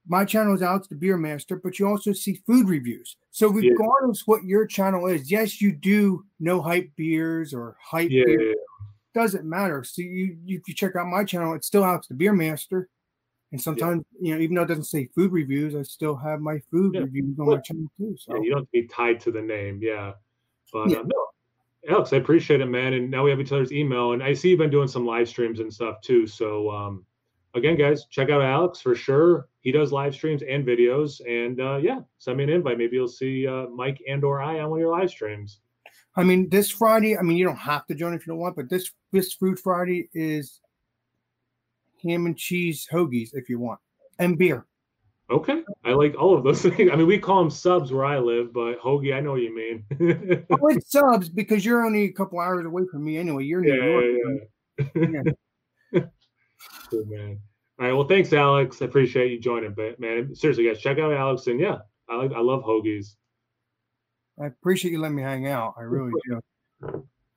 Speaker 3: my channel is Alex the Beer Master, but you also see food reviews. So regardless yeah. what your channel is, yes, you do no hype beers or hype yeah, beer. Yeah, doesn't matter. So you, if you check out my channel, it's still Alex the Beer Master. And sometimes, you know, even though it doesn't say food reviews, I still have my food reviews on well, my channel too.
Speaker 1: So you don't be tied to the name, yeah. But uh, no, Alex, I appreciate it, man. And now we have each other's email, and I see you've been doing some live streams and stuff too. So um, again, guys, check out Alex for sure. He does live streams and videos, and uh, yeah, send me an invite. Maybe you'll see uh, Mike and or I on one of your live streams.
Speaker 3: I mean, this Friday, I mean, you don't have to join if you don't want, but this this Food Friday is ham and cheese hoagies if you want, and beer.
Speaker 1: Okay, I like all of those things. I mean, we call them subs where I live, but hoagie, I know what you mean.
Speaker 3: oh, it's subs because you're only a couple hours away from me anyway. You're in New
Speaker 1: York. Yeah, yeah. cool, man. All right, well, thanks, Alex. I appreciate you joining, but man, seriously, guys, check out Alex, and yeah, I like, I love hoagies.
Speaker 3: I appreciate you letting me hang out. I really do.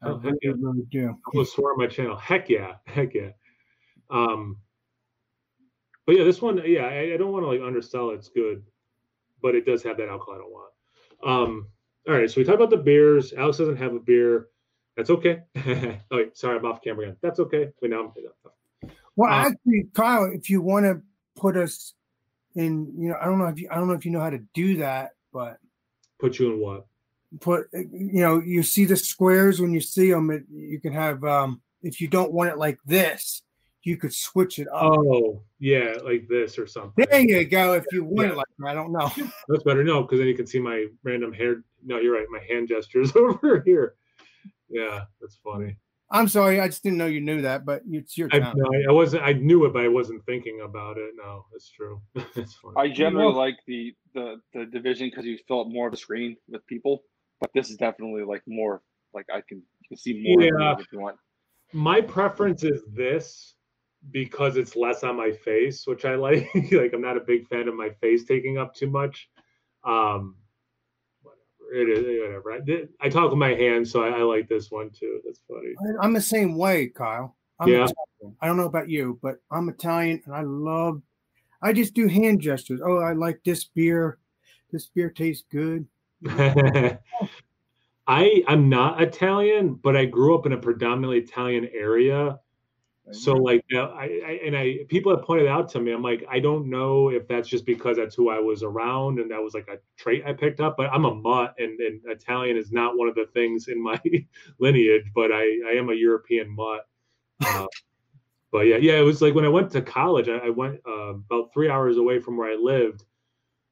Speaker 3: I really,
Speaker 1: yeah. really do. I almost swore on my channel. Heck yeah, heck yeah. Um, but yeah, this one, yeah, I, I don't want to like undersell. It's good, but it does have that alcohol I don't want. Um, all right, so we talked about the beers. Alex doesn't have a beer. That's okay. oh, wait, sorry, I'm off camera again. That's okay. But now I'm.
Speaker 3: Well, um, actually, Kyle, if you want to put us in, you know, I don't know if you, I don't know if you know how to do that, but
Speaker 1: Put you in what?
Speaker 3: Put you know you see the squares when you see them. It, you can have um if you don't want it like this, you could switch it up.
Speaker 1: Oh yeah, like this or something.
Speaker 3: There you go. If you want yeah. it like I don't know.
Speaker 1: That's better. No, because then you can see my random hair. No, you're right. My hand gestures over here. Yeah, that's funny.
Speaker 3: I'm sorry, I just didn't know you knew that, but it's your
Speaker 1: time. I, I, wasn't. I knew it, but I wasn't thinking about it. No, it's true. it's
Speaker 2: funny. I generally like the the the division because you fill up more of the screen with people, but this is definitely like more like I can you can see more yeah. if you want.
Speaker 1: My preference is this because it's less on my face, which I like. like I'm not a big fan of my face taking up too much. Um, it is whatever. I, I talk with my hands, so I, I, like this one too. That's funny.
Speaker 3: I'm the same way, Kyle. I'm yeah. Italian. I don't know about you, but I'm Italian, and I love. I just do hand gestures. Oh, I like this beer. This beer tastes good.
Speaker 1: I I'm not Italian, but I grew up in a predominantly Italian area, so like I, I, and I people have pointed out to me, I'm like, I don't know if that's just because that's who I was around and that was like a trait I picked up, but I'm a mutt and, and Italian is not one of the things in my lineage, but I, I am a European mutt. Uh, but yeah, yeah, it was like when I went to college, I, I went uh, about three hours away from where I lived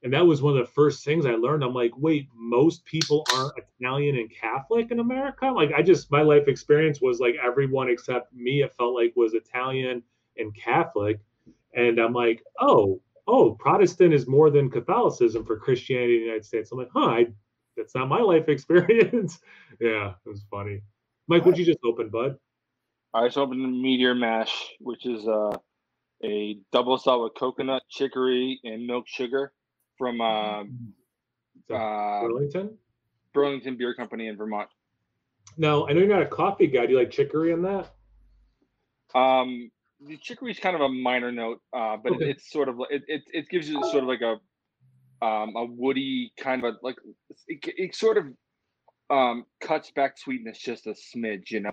Speaker 1: and that was one of the first things I learned. I'm like, wait, most people aren't Italian and Catholic in America. Like, I just my life experience was like everyone except me. It felt like was Italian and Catholic, and I'm like, oh, oh, Protestant is more than Catholicism for Christianity in the United States. I'm like, huh, I, that's not my life experience. yeah, it was funny. Mike, what'd you just open, bud?
Speaker 2: I just opened the Meteor Mash, which is uh, a double stout with coconut, chicory, and milk sugar from uh, uh,
Speaker 1: Burlington.
Speaker 2: Burlington Beer Company in Vermont.
Speaker 1: Now I know you're not a coffee guy. Do you like chicory in that?
Speaker 2: Um, the chicory is kind of a minor note, uh, but okay. it, it's sort of it, it it gives you sort of like a um a woody kind of a like it, it sort of um cuts back sweetness just a smidge, you know.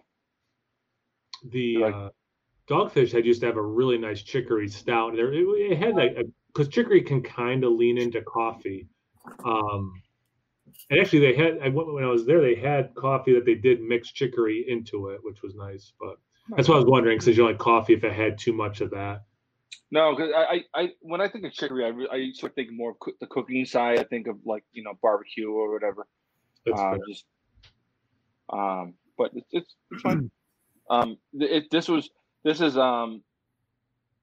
Speaker 1: The like, uh, Dogfish Head used to have a really nice chicory stout. There it, it had like a because chicory can kind of lean into coffee. Um, and actually, they had I went, when I was there, they had coffee that they did mix chicory into it, which was nice. But that's what I was wondering, because you like coffee if it had too much of that.
Speaker 2: No, because I, I, when I think of chicory, I, I sort of think more of co- the cooking side. I think of like you know barbecue or whatever. That's uh, just, um, but it's it's, it's fine. um, it, this was this is um,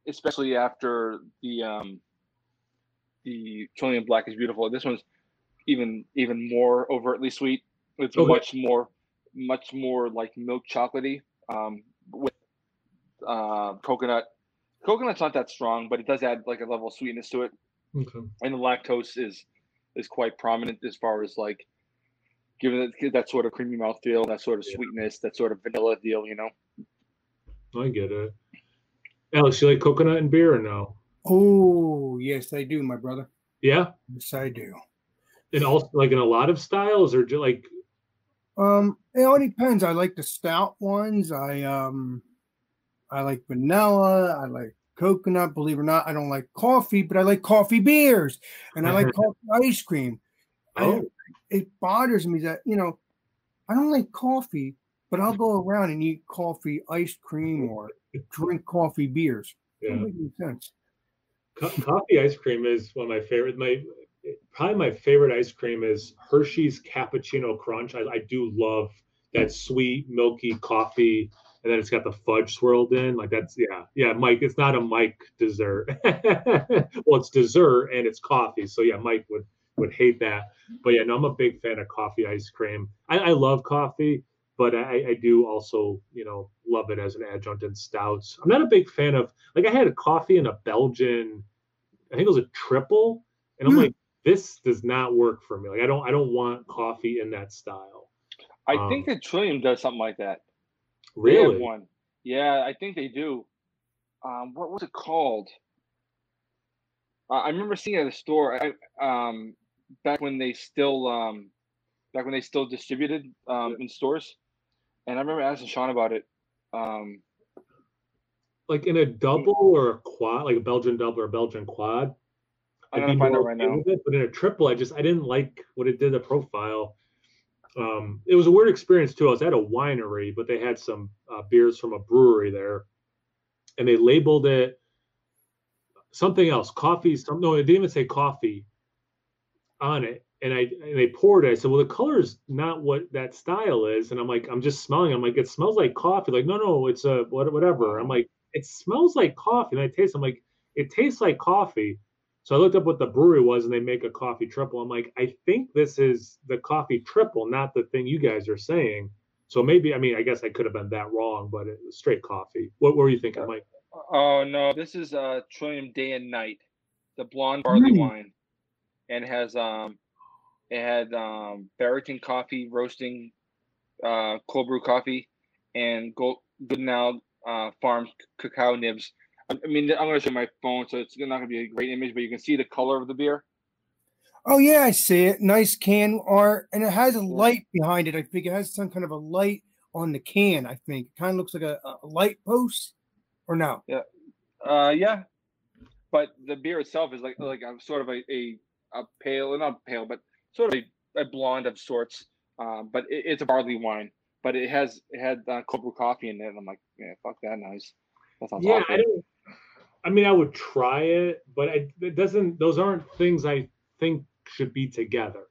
Speaker 2: especially after the um the Trillium Black is beautiful. This one's even even more overtly sweet. It's okay. much more much more like milk chocolatey um, with uh, coconut coconut's not that strong, but it does add like a level of sweetness to it,
Speaker 1: Okay.
Speaker 2: and the lactose is is quite prominent as far as like giving it give that sort of creamy mouthfeel, that sort of
Speaker 1: Yeah.
Speaker 2: sweetness, that sort of vanilla deal. You know,
Speaker 1: I get it. Alex, you like coconut and beer or no?
Speaker 3: Oh, yes, I do, my brother.
Speaker 1: Yeah,
Speaker 3: Yes, I do.
Speaker 1: and also like in a lot of styles, or just like
Speaker 3: Um, it all depends. I like the stout ones. I um, I like vanilla. I like coconut. Believe it or not, I don't like coffee, but I like coffee beers, and I like coffee ice cream. I-
Speaker 1: oh,
Speaker 3: it bothers me that you know, I don't like coffee, but I'll go around and eat coffee ice cream or drink coffee beers.
Speaker 1: yeah.
Speaker 3: Doesn't make any sense.
Speaker 1: Co- coffee ice cream is one of my favorite. My probably my favorite ice cream is Hershey's Cappuccino Crunch. I, I do love that sweet, milky coffee, and then it's got the fudge swirled in. Like that's yeah, yeah. Mike, it's not a Mike dessert. well, it's dessert and it's coffee. So yeah, Mike would would hate that. But yeah, no, I'm a big fan of coffee ice cream. I, I love coffee, but I, I do also, you know, love it as an adjunct in stouts. I'm not a big fan of like I had a coffee in a Belgian, I think it was a triple, and I'm
Speaker 3: Hmm.
Speaker 1: like, this does not work for me. Like I don't I don't want coffee in that style.
Speaker 2: I
Speaker 1: Um,
Speaker 2: think that Trillium does something like that.
Speaker 1: Really?
Speaker 2: one. Yeah, I think they do. Um, what was it called? Uh, I remember seeing it at a store. I, um, back when they still, um, back when they still distributed um, in stores, and I remember asking Sean about it. Um,
Speaker 1: Like in a double or a quad, like a Belgian double or a Belgian quad. I'd
Speaker 2: gonna find out right now.
Speaker 1: it, but in a triple, I just I didn't like what it did the profile. Um, it was a weird experience too. I was at a winery, but they had some uh, beers from a brewery there, and they labeled it something else, coffee. Some no, it didn't even say coffee on it. And I and they poured it. I said, "Well, the color is not what that style is." And I'm like, "I'm just smelling." I'm like, "It smells like coffee." Like, no, no, it's a what, whatever. I'm like, "It smells like coffee." And I taste. I'm like, "It tastes like coffee." So I looked up what the brewery was, and they make a coffee triple. I'm like, I think this is the coffee triple, not the thing you guys are saying. So maybe, I mean, I guess I could have been that wrong, but it was straight coffee. What were you thinking, Mike?
Speaker 2: Oh no, this is uh, Trillium Day and Night, the blonde barley
Speaker 3: Mm.
Speaker 2: wine, and has um, it had um, Barrington coffee roasting, uh, cold brew coffee, and Gold Good Now uh, Farms cacao nibs. I I mean, I'm gonna show my phone, so it's not gonna be a great image, but you can see the color of the beer.
Speaker 3: Oh yeah, I see it. Nice can art, and it has a light behind it. I think it has some kind of a light on the can. I think it kind of looks like a, a light post, or no?
Speaker 2: Yeah, uh, yeah, but the beer itself is like like a sort of a a, a pale, not pale, but sort of a, a blonde of sorts. Um, but it, it's a barley wine, but it has it had uh, cold brew coffee in it. And I'm like, yeah, fuck that noise. That sounds
Speaker 1: Yeah,
Speaker 2: awful.
Speaker 1: I don't. I mean, I would try it, but I, it doesn't. Those aren't things I think should be together.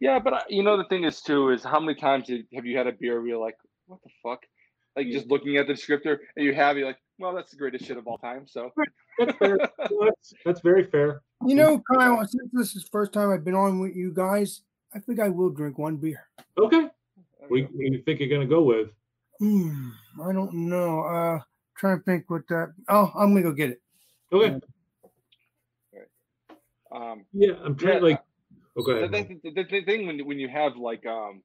Speaker 2: Yeah, but I, you know the thing is too is how many times have you had a beer where you're like, what the fuck? Like just looking at the descriptor and you have you're like, well, that's the greatest shit of all time. So
Speaker 1: That's fair. that's, that's very fair.
Speaker 3: You know, Kyle, since this is the first time I've been on with you guys, I think I will drink one beer.
Speaker 1: Okay. We, what do you think you're gonna go with?
Speaker 3: Hmm, I don't know. Uh, trying to think what that. Oh, I'm gonna go get it.
Speaker 1: Okay.
Speaker 2: um,
Speaker 1: Yeah, I'm trying.
Speaker 2: Yeah,
Speaker 1: like, oh,
Speaker 2: the, the, the, the thing when when you have like um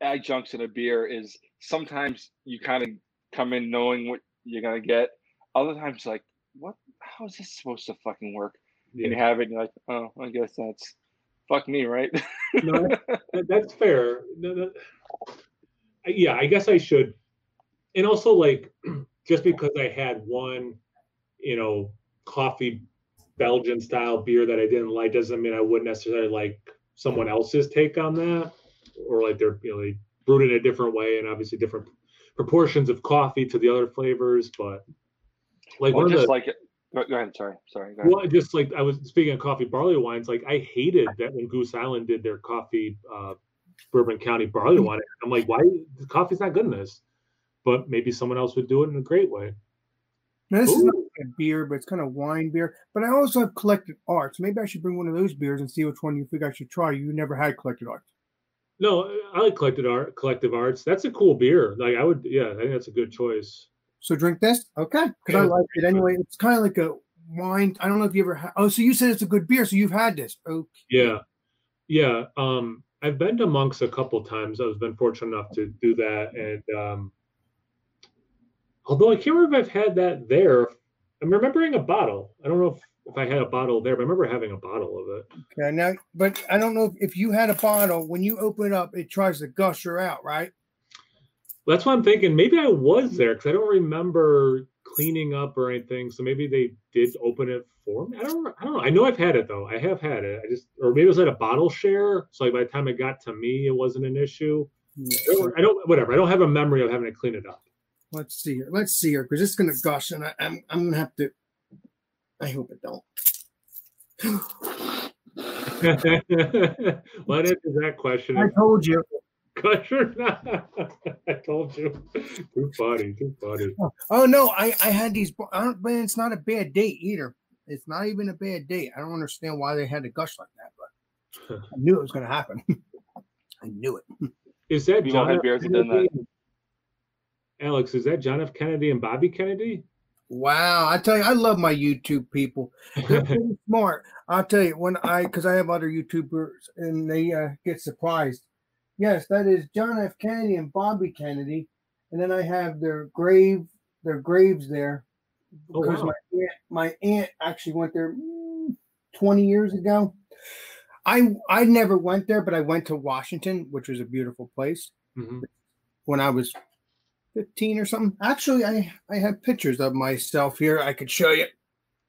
Speaker 2: adjuncts in a beer is sometimes you kind of come in knowing what you're gonna get. Other times like, what? How is this supposed to fucking work? And you have it, and you're like, oh, I guess that's fuck me, right?
Speaker 1: No, that- that's fair. No, I- yeah, I guess I should. And also, like, just because I had one, you know, coffee Belgian style beer that I didn't like doesn't mean I wouldn't necessarily like someone else's take on that, or like they're you know they brewed in a different way and obviously different proportions of coffee to the other flavors. But like
Speaker 2: well, just
Speaker 1: the
Speaker 2: like it. Go, go ahead. Sorry, sorry. Go ahead.
Speaker 1: well, just like I was speaking of coffee barley wines, like I hated that when Goose Island did their coffee uh, Bourbon County barley wine. I'm like, why the coffee's not good in this? But maybe someone else would do it in a great way.
Speaker 3: Now, this is not
Speaker 1: Ooh.
Speaker 3: a beer, but it's kind of wine beer. But I also have collected arts. Maybe I should bring one of those beers and see which one you think I should try. You never had collected arts.
Speaker 1: No, I like collected art, collective arts. That's a cool beer. Like I would, yeah, I think that's a good choice.
Speaker 3: So drink this, okay? Because I like it anyway. It's kind of like a wine. I don't know if you ever. had Oh, so you said it's a good beer. So you've had this. Okay.
Speaker 1: Yeah, yeah. Um, I've been to Monks a couple times. I've been fortunate enough to do that, and um, although I can't remember if I've had that there, I'm remembering a bottle. I don't know if, if I had a bottle there, but I remember having a bottle of it.
Speaker 3: Okay. Now, but I don't know if, if you had a bottle when you open it up, it tries to gusher out, right?
Speaker 1: That's what I'm thinking maybe I was there because I don't remember cleaning up or anything. So maybe they did open it for me. I don't. I don't know. I know I've had it though. I have had it. I just, or maybe it was at a bottle share. So like by the time it got to me, it wasn't an issue. Hmm. I don't, I don't. Whatever. I don't have a memory of having to clean it up.
Speaker 3: Let's see here. Let's see here because it's gonna gush, and I, I'm I'm gonna have to. I hope it don't.
Speaker 1: what answers that question?
Speaker 3: I told you.
Speaker 1: Question? I told you. Too funny. Too funny.
Speaker 3: Oh no, I I had these, I don't, but it's not a bad date either. It's not even a bad date. I don't understand why they had to gush like that, but I knew it was gonna happen. I knew it.
Speaker 1: Is that John F.
Speaker 2: beers that done that.
Speaker 1: Kennedy? Alex, is that John F. Kennedy and Bobby Kennedy?
Speaker 3: Wow, I tell you, I love my YouTube people. They're pretty smart. I'll tell you when I because I have other YouTubers and they uh, get surprised. Yes, that is John F. Kennedy and Bobby Kennedy, and then I have their grave, their graves there
Speaker 1: Oh,
Speaker 3: because
Speaker 1: wow.
Speaker 3: my aunt, my aunt actually went there mm, twenty years ago. I I never went there, but I went to Washington, which was a beautiful place
Speaker 1: Mhm.
Speaker 3: when I was 15 or something. Actually, I I have pictures of myself here. I could show you.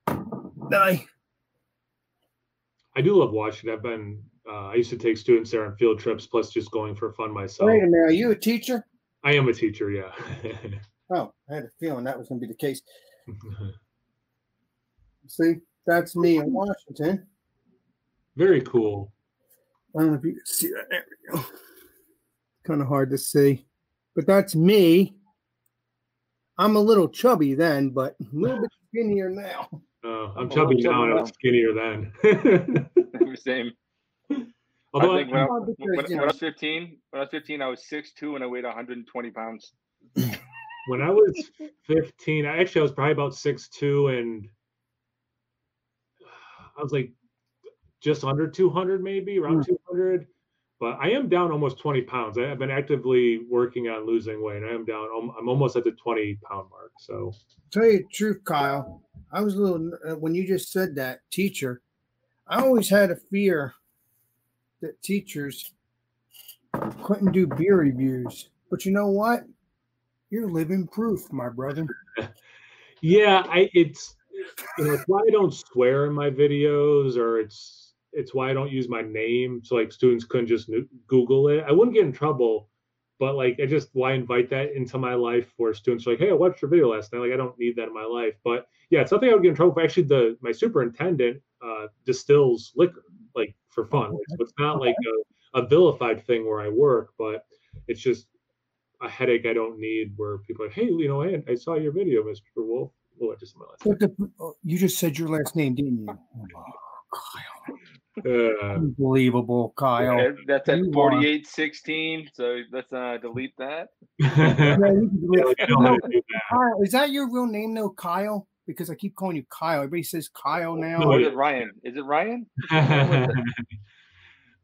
Speaker 3: I
Speaker 1: I do love Washington. I've been. Uh, I used to take students there on field trips, plus just going for fun myself.
Speaker 3: wait a minute. Are you a teacher?
Speaker 1: I am a teacher. Yeah.
Speaker 3: Oh, I had a feeling that was going to be the case. See, that's me in Washington.
Speaker 1: Very cool.
Speaker 3: I don't know if you can see that. There we go. Kind of hard to see, but that's me. I'm a little chubby then, but a little bit skinnier now.
Speaker 1: Uh, I'm chubby
Speaker 2: chubby
Speaker 1: now, and I
Speaker 2: now.
Speaker 1: was skinnier then.
Speaker 2: Same.
Speaker 1: Although
Speaker 2: I think when I,
Speaker 3: Well,
Speaker 2: when, when I was 15, when I was 15, I was 6'2 and I weighed 120 pounds.
Speaker 1: when I was 15, I actually I was probably about 6'2 and I was like just under 200, maybe around 200. But I am down almost 20 pounds. I, have been actively working on losing weight. I am down. I'm almost at the 20 pound mark. So
Speaker 3: Tell you the truth, Kyle. I was a little uh, when you just said that teacher. I always had a fear that teachers couldn't do beer reviews. But you know what? You're living proof, my brother.
Speaker 1: yeah, I it's you know it's why I don't swear in my videos, or it's it's why I don't use my name. So like students couldn't just Google it. I wouldn't get in trouble, but like I just why invite that into my life where students are like, hey, I watched your video last night. Like I don't need that in my life. But yeah, it's something I would get in trouble for. Actually, the my superintendent uh, distills liquor like for fun. Like, so it's not like a, a vilified thing where I work, but it's just a headache I don't need. Where people are, like, hey, you know, hey, I saw your video, Mr. Wolf. Well, I just my last.
Speaker 3: The, oh, you just said your last name, didn't you? Kyle.
Speaker 1: Uh,
Speaker 3: Unbelievable, Kyle.
Speaker 2: That- That's at
Speaker 3: You are.
Speaker 2: 4816. So let's uh, delete that.
Speaker 3: Yeah,
Speaker 1: yeah,
Speaker 3: you can do it.
Speaker 1: I know how to do that.
Speaker 3: Kyle, is that your real name though, Kyle? Because I keep calling you Kyle. Everybody says Kyle now.
Speaker 1: No,
Speaker 2: is it Ryan? Is it Ryan?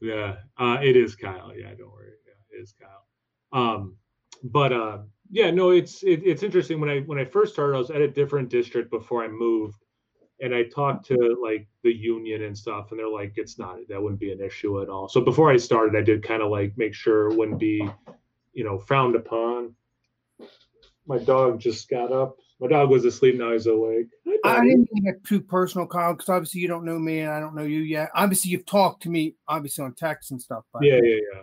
Speaker 1: yeah, uh, it is Kyle. Yeah, don't worry. Yeah, it is Kyle. Um, but uh, yeah, no, it's it, it's interesting. When I when I first started, I was at a different district before I moved, and I talked to like the union and stuff, and they're like, it's not that wouldn't be an issue at all. So before I started, I did kind of like make sure it wouldn't be, you know, frowned upon. My dog just got up. My dog was asleep. Now he's awake.
Speaker 3: I didn't get too personal, Kyle, because obviously you don't know me and I don't know you yet. Obviously, you've talked to me, obviously on text and stuff. But,
Speaker 1: Yeah, yeah, yeah.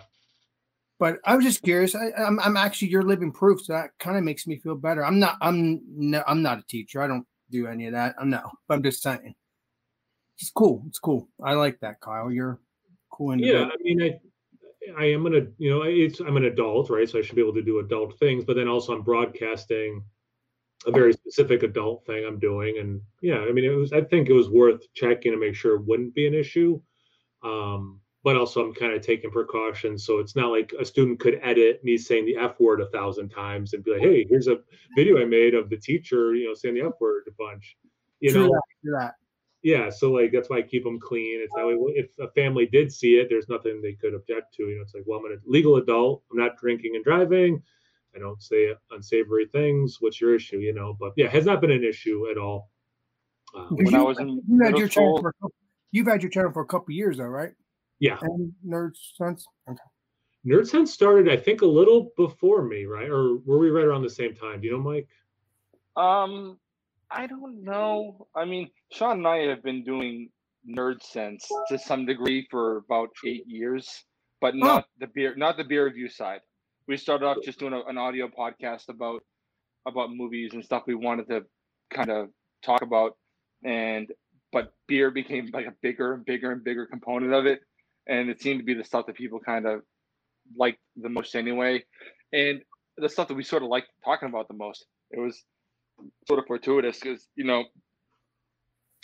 Speaker 3: but I was just curious. I, I'm, I'm actually you're living proof, so that kind of makes me feel better. I'm not. I'm. No, I'm not a teacher. I don't do any of that. I'm no. I'm just saying. It's cool. It's cool. I like that, Kyle. You're cool.
Speaker 1: yeah i mean i i am gonna, you know it's i'm an adult right so i should be able to do adult things but then also i'm broadcasting a very specific adult thing i'm doing and yeah i mean it was i think it was worth checking to make sure it wouldn't be an issue um but also I'm kind of taking precautions. So it's not like a student could edit me saying the F word a thousand times and be like, hey, here's a video I made of the teacher, you know, saying the F word a bunch. You
Speaker 3: True
Speaker 1: know,
Speaker 3: that, true that.
Speaker 1: yeah. So like that's why I keep them clean. It's that way. If a family did see it, there's nothing they could object to. You know, it's like, well, I'm a legal adult. I'm not drinking and driving. I don't say unsavory things. What's your issue? You know, but yeah, has not been an issue at all. Um,
Speaker 3: Because
Speaker 2: When I was in
Speaker 3: you had your channel for a couple, you've had your channel for a couple years though, right?
Speaker 1: Yeah,
Speaker 3: And nerd sense. Okay.
Speaker 1: Nerd Sense started, I think, a little before me, right? Or were we right around the same time? Do you know, Mike?
Speaker 2: Um, I don't know. I mean, Sean and I have been doing nerd sense to some degree for about eight years, but not the beer, not the beer review side. We started off just doing a, an audio podcast about about movies and stuff we wanted to kind of talk about, and but beer became like a bigger and bigger and bigger component of it, and it seemed to be the stuff that people kind of liked the most anyway, and the stuff that we sort of liked talking about the most. It was sort of fortuitous because you know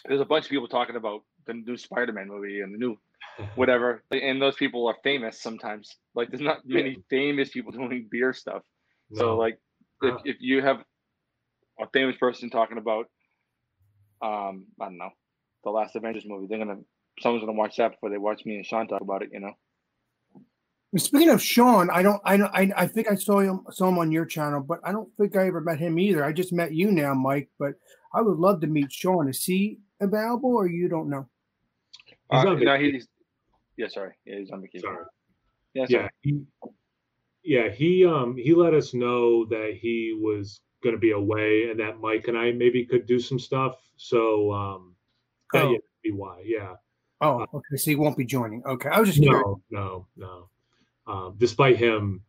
Speaker 2: there's a bunch of people talking about the new Spider-Man movie and the new whatever, and those people are famous sometimes. Like there's not many famous people doing beer stuff. So
Speaker 1: No.
Speaker 2: like if, if you have a famous person talking about um I don't know the last Avengers movie, they're gonna someone's gonna watch that before they watch me and Sean talk about it. You know.
Speaker 3: Speaking of Sean, I don't, I don't, I, I think I saw him, saw him on your channel, but I don't think I ever met him either. I just met you now, Mike. But I would love to meet Sean. Is he available, or you don't know?
Speaker 1: He's
Speaker 2: Uh,
Speaker 1: on
Speaker 2: no,
Speaker 1: vacation.
Speaker 2: he's yeah, sorry, yeah, he's on vacation.
Speaker 1: Sorry.
Speaker 2: Yeah,
Speaker 1: Yeah, he, yeah, he um he let us know that he was going to be away and that Mike and I maybe could do some stuff. So um, that
Speaker 3: Oh.
Speaker 1: yeah, be why, yeah.
Speaker 3: Oh, okay. So he won't be joining. Okay, I was just curious.
Speaker 1: No, no, no. Um, despite him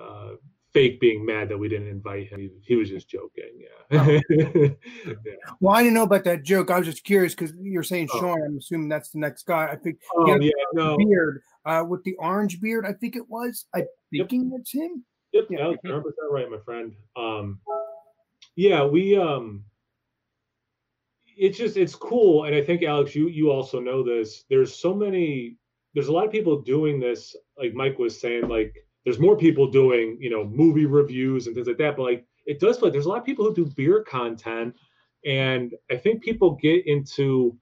Speaker 1: uh, fake being mad that we didn't invite him, he, he was just joking. Yeah. yeah.
Speaker 3: Well, I didn't know about that joke. I was just curious because you're saying
Speaker 1: Oh.
Speaker 3: Sean. I'm assuming that's the next guy. I think
Speaker 1: Oh
Speaker 3: Yeah.
Speaker 1: yeah, no.
Speaker 3: beard uh, with the orange beard. I think it was. I
Speaker 1: Yep.
Speaker 3: thinking it's him.
Speaker 1: Yep,
Speaker 3: Yeah.
Speaker 1: yeah, 100 percent right, my friend. Um, yeah, we um, it's just it's cool, and I think Alex, you you also know this. There's so many. There's a lot of people doing this. Like Mike was saying, like there's more people doing you know movie reviews and things like that. But like it does feel like there's a lot of people who do beer content, and I think people get into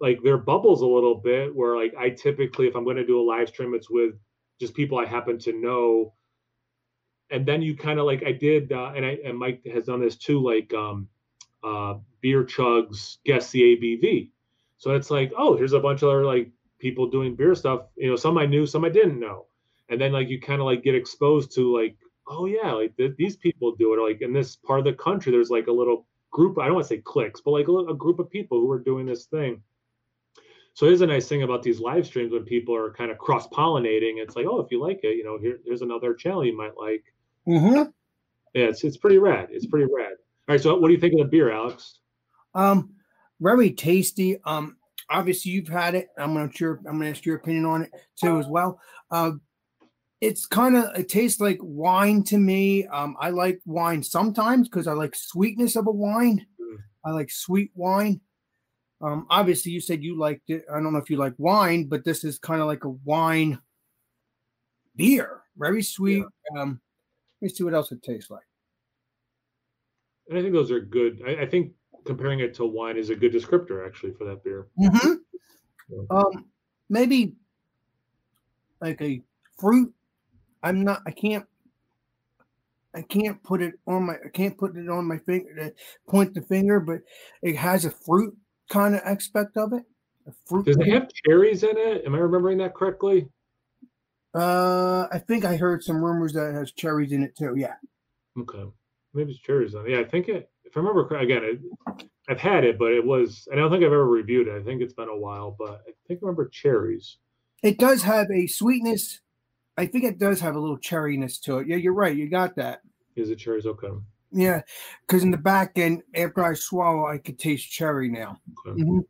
Speaker 1: like their bubbles a little bit. Where like I typically, if I'm going to do a live stream, it's with just people I happen to know and then you kind of like I did, uh, and I and Mike has done this too, like um, uh, beer chugs guess the ABV. So it's like, oh, here's a bunch of other like people doing beer stuff. You know, some I knew, some I didn't know, and then like you kind of like get exposed to like, oh yeah, like th- these people do it. Or, like in this part of the country, there's like a little group. I don't want to say cliques, but like a, a group of people who are doing this thing. So it is a nice thing about these live streams when people are kind of cross pollinating. It's like, oh, if you like it, you know, here, here's another channel you might like.
Speaker 3: Mm-hmm.
Speaker 1: Yeah, it's it's pretty rad. It's pretty rad. All right, so what do you think of the beer, Alex?
Speaker 3: Um, very tasty. Um, obviously you've had it. I'm not sure. I'm gonna ask your opinion on it too as well. Uh, it's kind of it tastes like wine to me. Um, I like wine sometimes because I like sweetness of a wine.
Speaker 1: Mm.
Speaker 3: I like sweet wine. Um, obviously you said you liked it. I don't know if you like wine, but this is kind of like a wine beer. Very sweet. Um, let me see what else it tastes like.
Speaker 1: And I think those are good. I, I think comparing it to wine is a good descriptor actually for that beer.
Speaker 3: Mm-hmm.
Speaker 1: Yeah.
Speaker 3: Um, maybe like a fruit. I'm not. I can't. I can't put it on my. I can't put it on my finger. To point the finger, but it has a fruit kind of aspect of it. A fruit.
Speaker 1: Does it have cherries in it? Am I remembering that correctly?
Speaker 3: Uh, I think I heard some rumors that it has cherries in it too. Yeah.
Speaker 1: Okay, maybe it's cherries on. Yeah, I think it. If I remember again, it, I've had it, but it was. I don't think I've ever reviewed it. I think it's been a while, but I think I remember cherries.
Speaker 3: It does have a sweetness. I think it does have a little cherryness to it. Yeah, you're right. You got that.
Speaker 1: Is it cherries? Okay.
Speaker 3: Yeah, because in the back end, after I swallow, I could taste cherry now.
Speaker 1: okay.
Speaker 3: Mhm.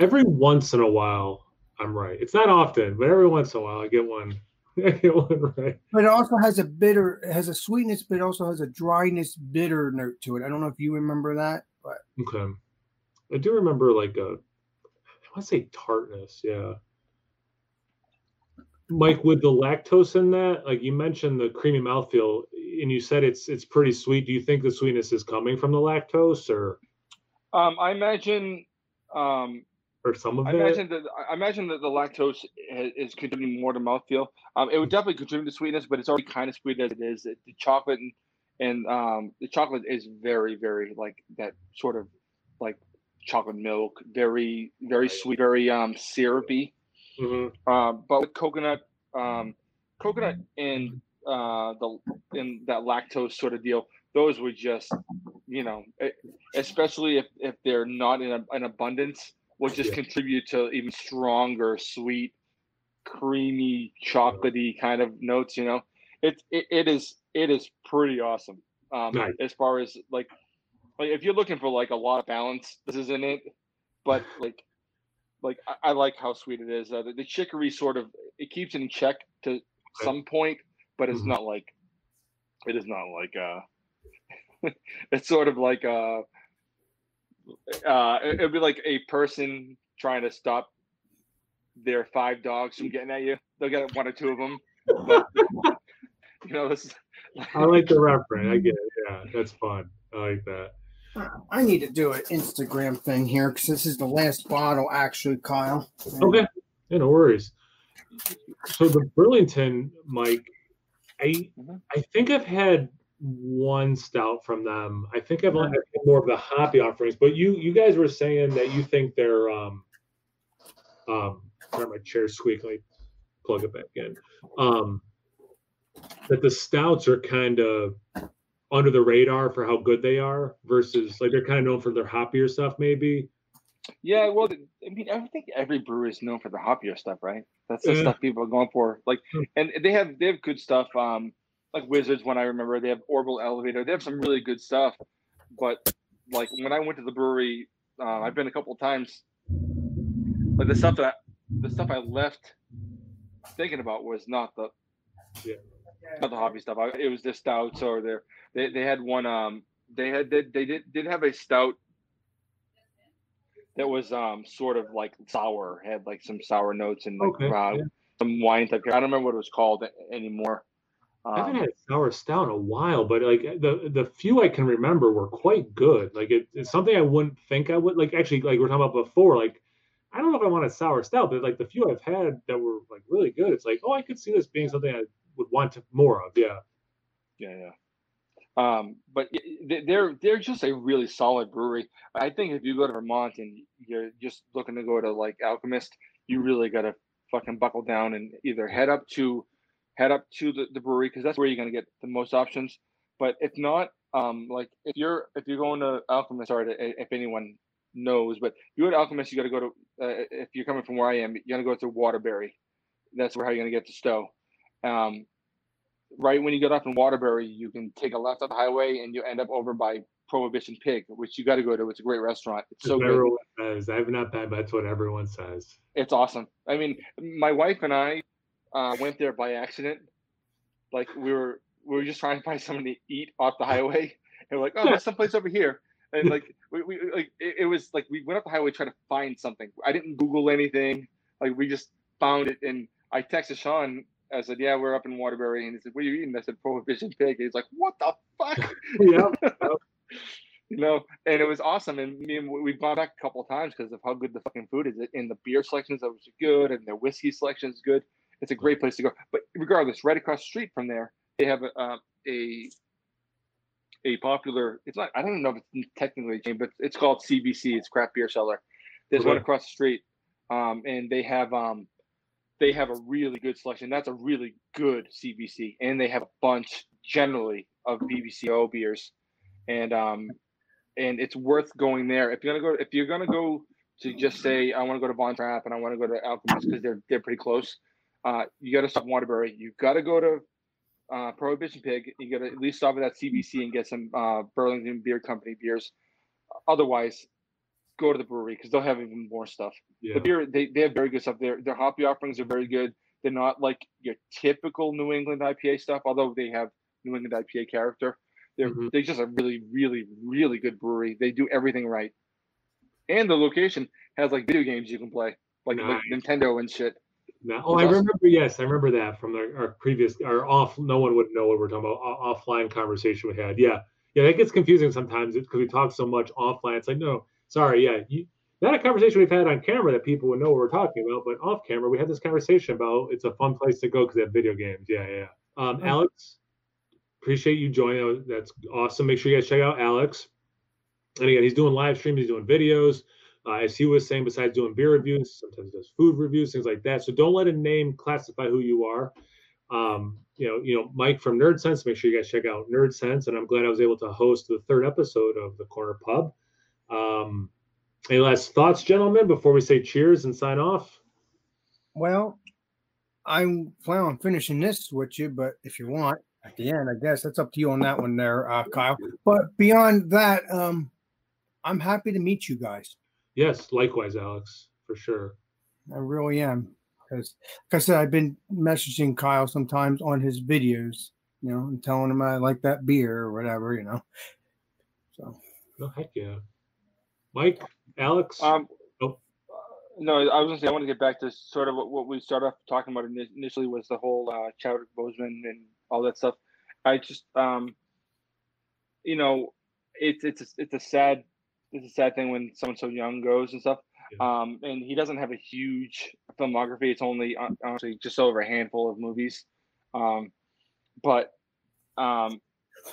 Speaker 1: Every once in a while, I'm right. It's not often, but every once in a while, I get one. I get one right.
Speaker 3: But it also has a bitter, it has a sweetness, but it also has a dryness, bitter note to it. I don't know if you remember that, but
Speaker 1: Okay. I do remember like a, I want to say tartness. Yeah. Mike, with the lactose in that, like you mentioned the creamy mouthfeel, and you said it's it's pretty sweet. Do you think the sweetness is coming from the lactose, or
Speaker 2: Um, I imagine. Um,
Speaker 1: or some of
Speaker 2: I
Speaker 1: it?
Speaker 2: imagine that I imagine that the lactose is, contributing more to mouthfeel. Um, it would definitely contribute to sweetness, but it's already kind of sweet as it is. It, the chocolate and, and um, the chocolate is very, very like that sort of like chocolate milk, very, very sweet, very um syrupy.
Speaker 1: Mhm.
Speaker 2: Um, but with coconut, um, coconut and uh, the in that lactose sort of deal, those would just, you know, especially if if they're not in a, an abundance, will just
Speaker 1: Yeah.
Speaker 2: contribute to even stronger, sweet, creamy, chocolatey kind of notes. You know, it it, it is it is pretty awesome. Um,
Speaker 1: Nice.
Speaker 2: as far as like, like if you're looking for like a lot of balance, this isn't it. But like like I, I like how sweet it is. Uh, the, the chicory sort of it keeps it in check to some point, but it's
Speaker 1: Mhm.
Speaker 2: not like it is not like uh it's sort of like uh uh it- it'd be like a person trying to stop their five dogs from getting at you. They'll get one or two of them. But, you know, this is
Speaker 1: I like the reference. I get it. Yeah, that's fun. I like that.
Speaker 3: I need to do an Instagram thing here because this is the last bottle, actually, Kyle.
Speaker 1: Okay. Yeah, no worries. So the Burlington, Mike, I
Speaker 2: Mhm.
Speaker 1: I think I've had one stout from them. I think I've only had more of the hoppy offerings, but you you guys were saying that you think they're um um sorry my chair squeaking. Plug it back in. Um that the stouts are kind of under the radar for how good they are versus like they're kind of known for their hoppier stuff maybe.
Speaker 2: Yeah, well, I mean, I think every brewery is known for the hoppier stuff, right? That's the
Speaker 1: Yeah.
Speaker 2: stuff people are going for. Like,
Speaker 1: Hmm.
Speaker 2: and they have they have good stuff. Um, like Wizards, when I remember, they have Orbital Elevator. They have some really good stuff. But like when I went to the brewery, uh, I've been a couple of times. Like the stuff that I, the stuff I left thinking about was not the
Speaker 1: Yeah.
Speaker 2: not the hobby stuff. I, it was the stouts or their they they had one um they had they, they did did have a stout that was um sort of like sour, had like some sour notes and like
Speaker 1: Okay,
Speaker 2: uh,
Speaker 1: yeah.
Speaker 2: some wine type. I don't remember what it was called a- anymore.
Speaker 1: I haven't
Speaker 2: Um,
Speaker 1: had sour stout in a while, but like the the few I can remember were quite good. Like it, it's something I wouldn't think I would like. Actually, like we are talking about before, like I don't know if I want a sour stout, but like the few I've had that were like really good, it's like oh, I could see this being something I would want more of. Yeah,
Speaker 2: yeah, yeah. Um, but they're they're just a really solid brewery. I think if you go to Vermont and you're just looking to go to like Alchemist, you really gotta fucking buckle down and either head up to head up to the, the brewery because that's where you're gonna get the most options. But if not, um, like if you're if you're going to Alchemist, sorry to, if anyone knows, but if you go to Alchemist, you got to go to uh, if you're coming from where I am, you got to go to Waterbury. That's where how you're gonna get to Stowe. Um, right when you get off in Waterbury, you can take a left off the highway and you end up over by Prohibition Pig, which you got to go to. It's a great restaurant. It's so good.
Speaker 1: says. I've not been, but that's what everyone says.
Speaker 2: It's awesome. I mean, my wife and I uh, went there by accident. Like we were we were just trying to find something to eat off the highway, and we're like, oh, there's someplace over here. And like we, we like it, it was like we went up the highway trying to find something. I didn't Google anything. Like we just found it, and I texted Sean. I said, "Yeah, we're up in Waterbury," and he said, "What are you eating?" I said, "Prohibition pig." He's like, "What the fuck?"
Speaker 1: yeah,
Speaker 2: you know, and it was awesome. And me and we've gone back a couple of times because of how good the fucking food is. And the beer selections are good, and their whiskey selection is good. It's a great place to go. But regardless, right across the street from there, they have a uh, a a popular. It's not. I don't know if it's technically a chain, but it's called CBC. It's craft beer cellar. There's one across the street, um, and they have um, they have a really good selection. That's a really good CBC, and they have a bunch generally of BBCO beers, and um, and it's worth going there if you're gonna go. If you're gonna go to just say I want to go to Von Trapp and I want to go to Alchemist because they're they're pretty close. Uh, you got to stop Waterbury. You got to go to uh, Prohibition Pig. You got to at least stop at that CBC and get some uh, Burlington Beer Company beers. Otherwise, go to the brewery because they'll have even more stuff
Speaker 1: yeah.
Speaker 2: the beer they, they have very good stuff their their hoppy offerings are very good they're not like your typical new england ipa stuff although they have new england ipa character they're
Speaker 1: Mhm.
Speaker 2: they just a really really really good brewery they do everything right and the location has like video games you can play like, like nintendo and shit
Speaker 1: now. Oh, I remember. Yes, I remember that from our, our previous, our off. No one would know what we're talking about. Offline conversation we had. Yeah, yeah, that gets confusing sometimes because we talk so much offline. It's like, no, sorry, yeah, you, not a conversation we've had on camera that people would know what we're talking about, but off camera, we had this conversation about it's a fun place to go because they have video games. Yeah, yeah. Um, oh. Alex, appreciate you joining. That's awesome. Make sure you guys check out Alex. And again, he's doing live streams, he's doing videos. Uh, as he was saying, besides doing beer reviews, sometimes does food reviews, things like that. So don't let a name classify who you are. Um, you know, you know, Mike from Nerd Sense. Make sure you guys check out Nerd Sense, and I'm glad I was able to host the third episode of the Corner Pub. Um, any last thoughts, gentlemen, before we say cheers and sign off?
Speaker 3: Well, I'm planning on finishing this with you, but if you want at the end, I guess that's up to you on that one there, uh, Kyle. But beyond that, um, I'm happy to meet you guys.
Speaker 1: Yes, likewise, Alex, for sure.
Speaker 3: I really am. Because, like I said, I've been messaging Kyle sometimes on his videos, you know, and telling him I like that beer or whatever, you know. So.
Speaker 1: Oh, heck yeah. Mike, Alex?
Speaker 2: Um, oh. No, I was going to say, I want to get back to sort of what, what we started off talking about initially was the whole uh, Chadwick Boseman and all that stuff. I just, um, you know, it's it's a, it's a sad it's a sad thing when someone so young goes and stuff. Yeah. Um, and he doesn't have a huge filmography. It's only uh, honestly just over a handful of movies. Um, but um,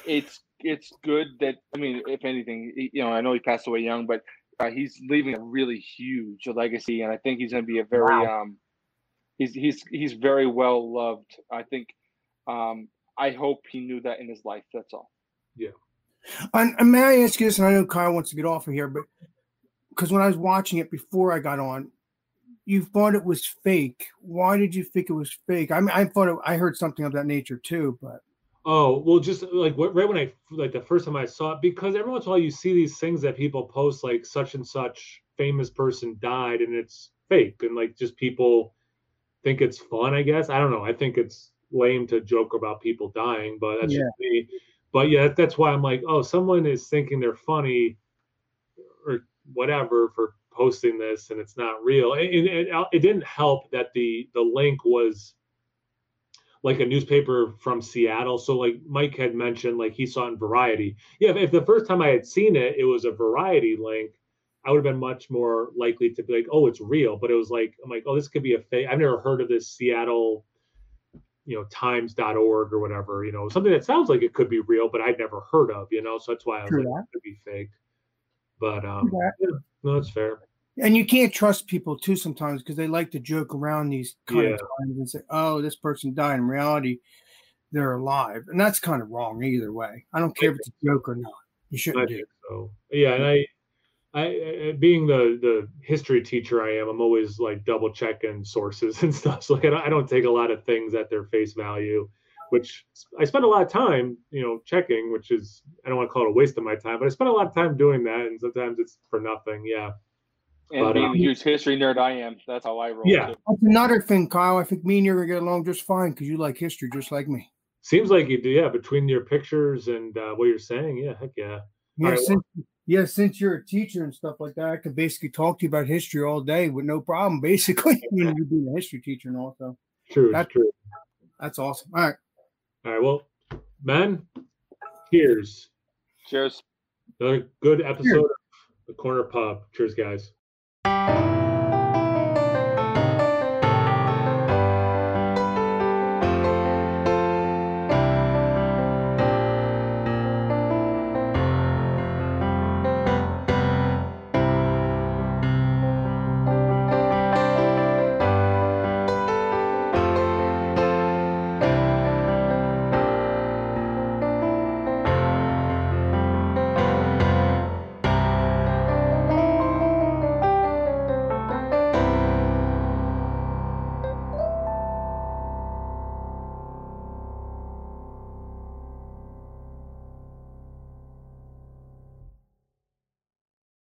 Speaker 2: it's it's good that I mean, if anything, you know, I know he passed away young, but uh, he's leaving a really huge legacy, and I think he's going to be a very wow. um, he's he's he's very well loved. I think um, I hope he knew that in his life. That's all.
Speaker 1: Yeah.
Speaker 3: And, and may I ask you this? And I know Kyle wants to get off of here, but because when I was watching it before I got on, you thought it was fake. Why did you think it was fake? I mean, I thought it, I heard something of that nature too, but
Speaker 1: Oh well, just like right when I like the first time I saw it, because every once in a while you see these things that people post like such and such famous person died, and it's fake, and like just people think it's fun. I guess I don't know. I think it's lame to joke about people dying, but that's yeah. just me. But yeah, that's why I'm like, oh, someone is thinking they're funny or whatever for posting this, and it's not real. And it, it, it didn't help that the the link was like a newspaper from Seattle. So like Mike had mentioned, like he saw in Variety. Yeah, if, if the first time I had seen it, it was a Variety link, I would have been much more likely to be like, oh, it's real. But it was like, I'm like, oh, this could be a fake. I've never heard of this Seattle, you know, times.org or whatever, you know, something that sounds like it could be real, but I'd never heard of, you know. So that's why I was True like, it could be fake. But um, yeah, no, it's fair
Speaker 3: and you can't trust people too sometimes because they like to joke around these kind yeah. of times and say, "Oh, this person died." In reality, they're alive, and that's kind of wrong either way. I don't care if it's a joke or not. You shouldn't I do.
Speaker 1: So yeah, and I, I, being the the history teacher I am, I'm always like double checking sources and stuff. So like I don't, take a lot of things at their face value, which I spend a lot of time, you know, checking. Which is I don't want to call it a waste of my time, but I spend a lot of time doing that, and sometimes it's for nothing. Yeah.
Speaker 2: And but, being um, a huge history nerd I am, that's how I roll.
Speaker 1: Yeah. Too.
Speaker 3: That's another thing, Kyle. I think me and you are gonna get along just fine because you like history just like me.
Speaker 1: Seems like you do, yeah. Between your pictures and uh, what you're saying, yeah, heck yeah.
Speaker 3: Yeah, right, since, well. Yeah, since you're a teacher and stuff like that, I could basically talk to you about history all day with no problem, basically. you know, being a history teacher and also.
Speaker 1: True, that's true.
Speaker 3: That's awesome. All right.
Speaker 1: All right. Well, man, cheers.
Speaker 2: Cheers.
Speaker 1: Another good episode cheers. of the Corner Pub. Cheers, guys.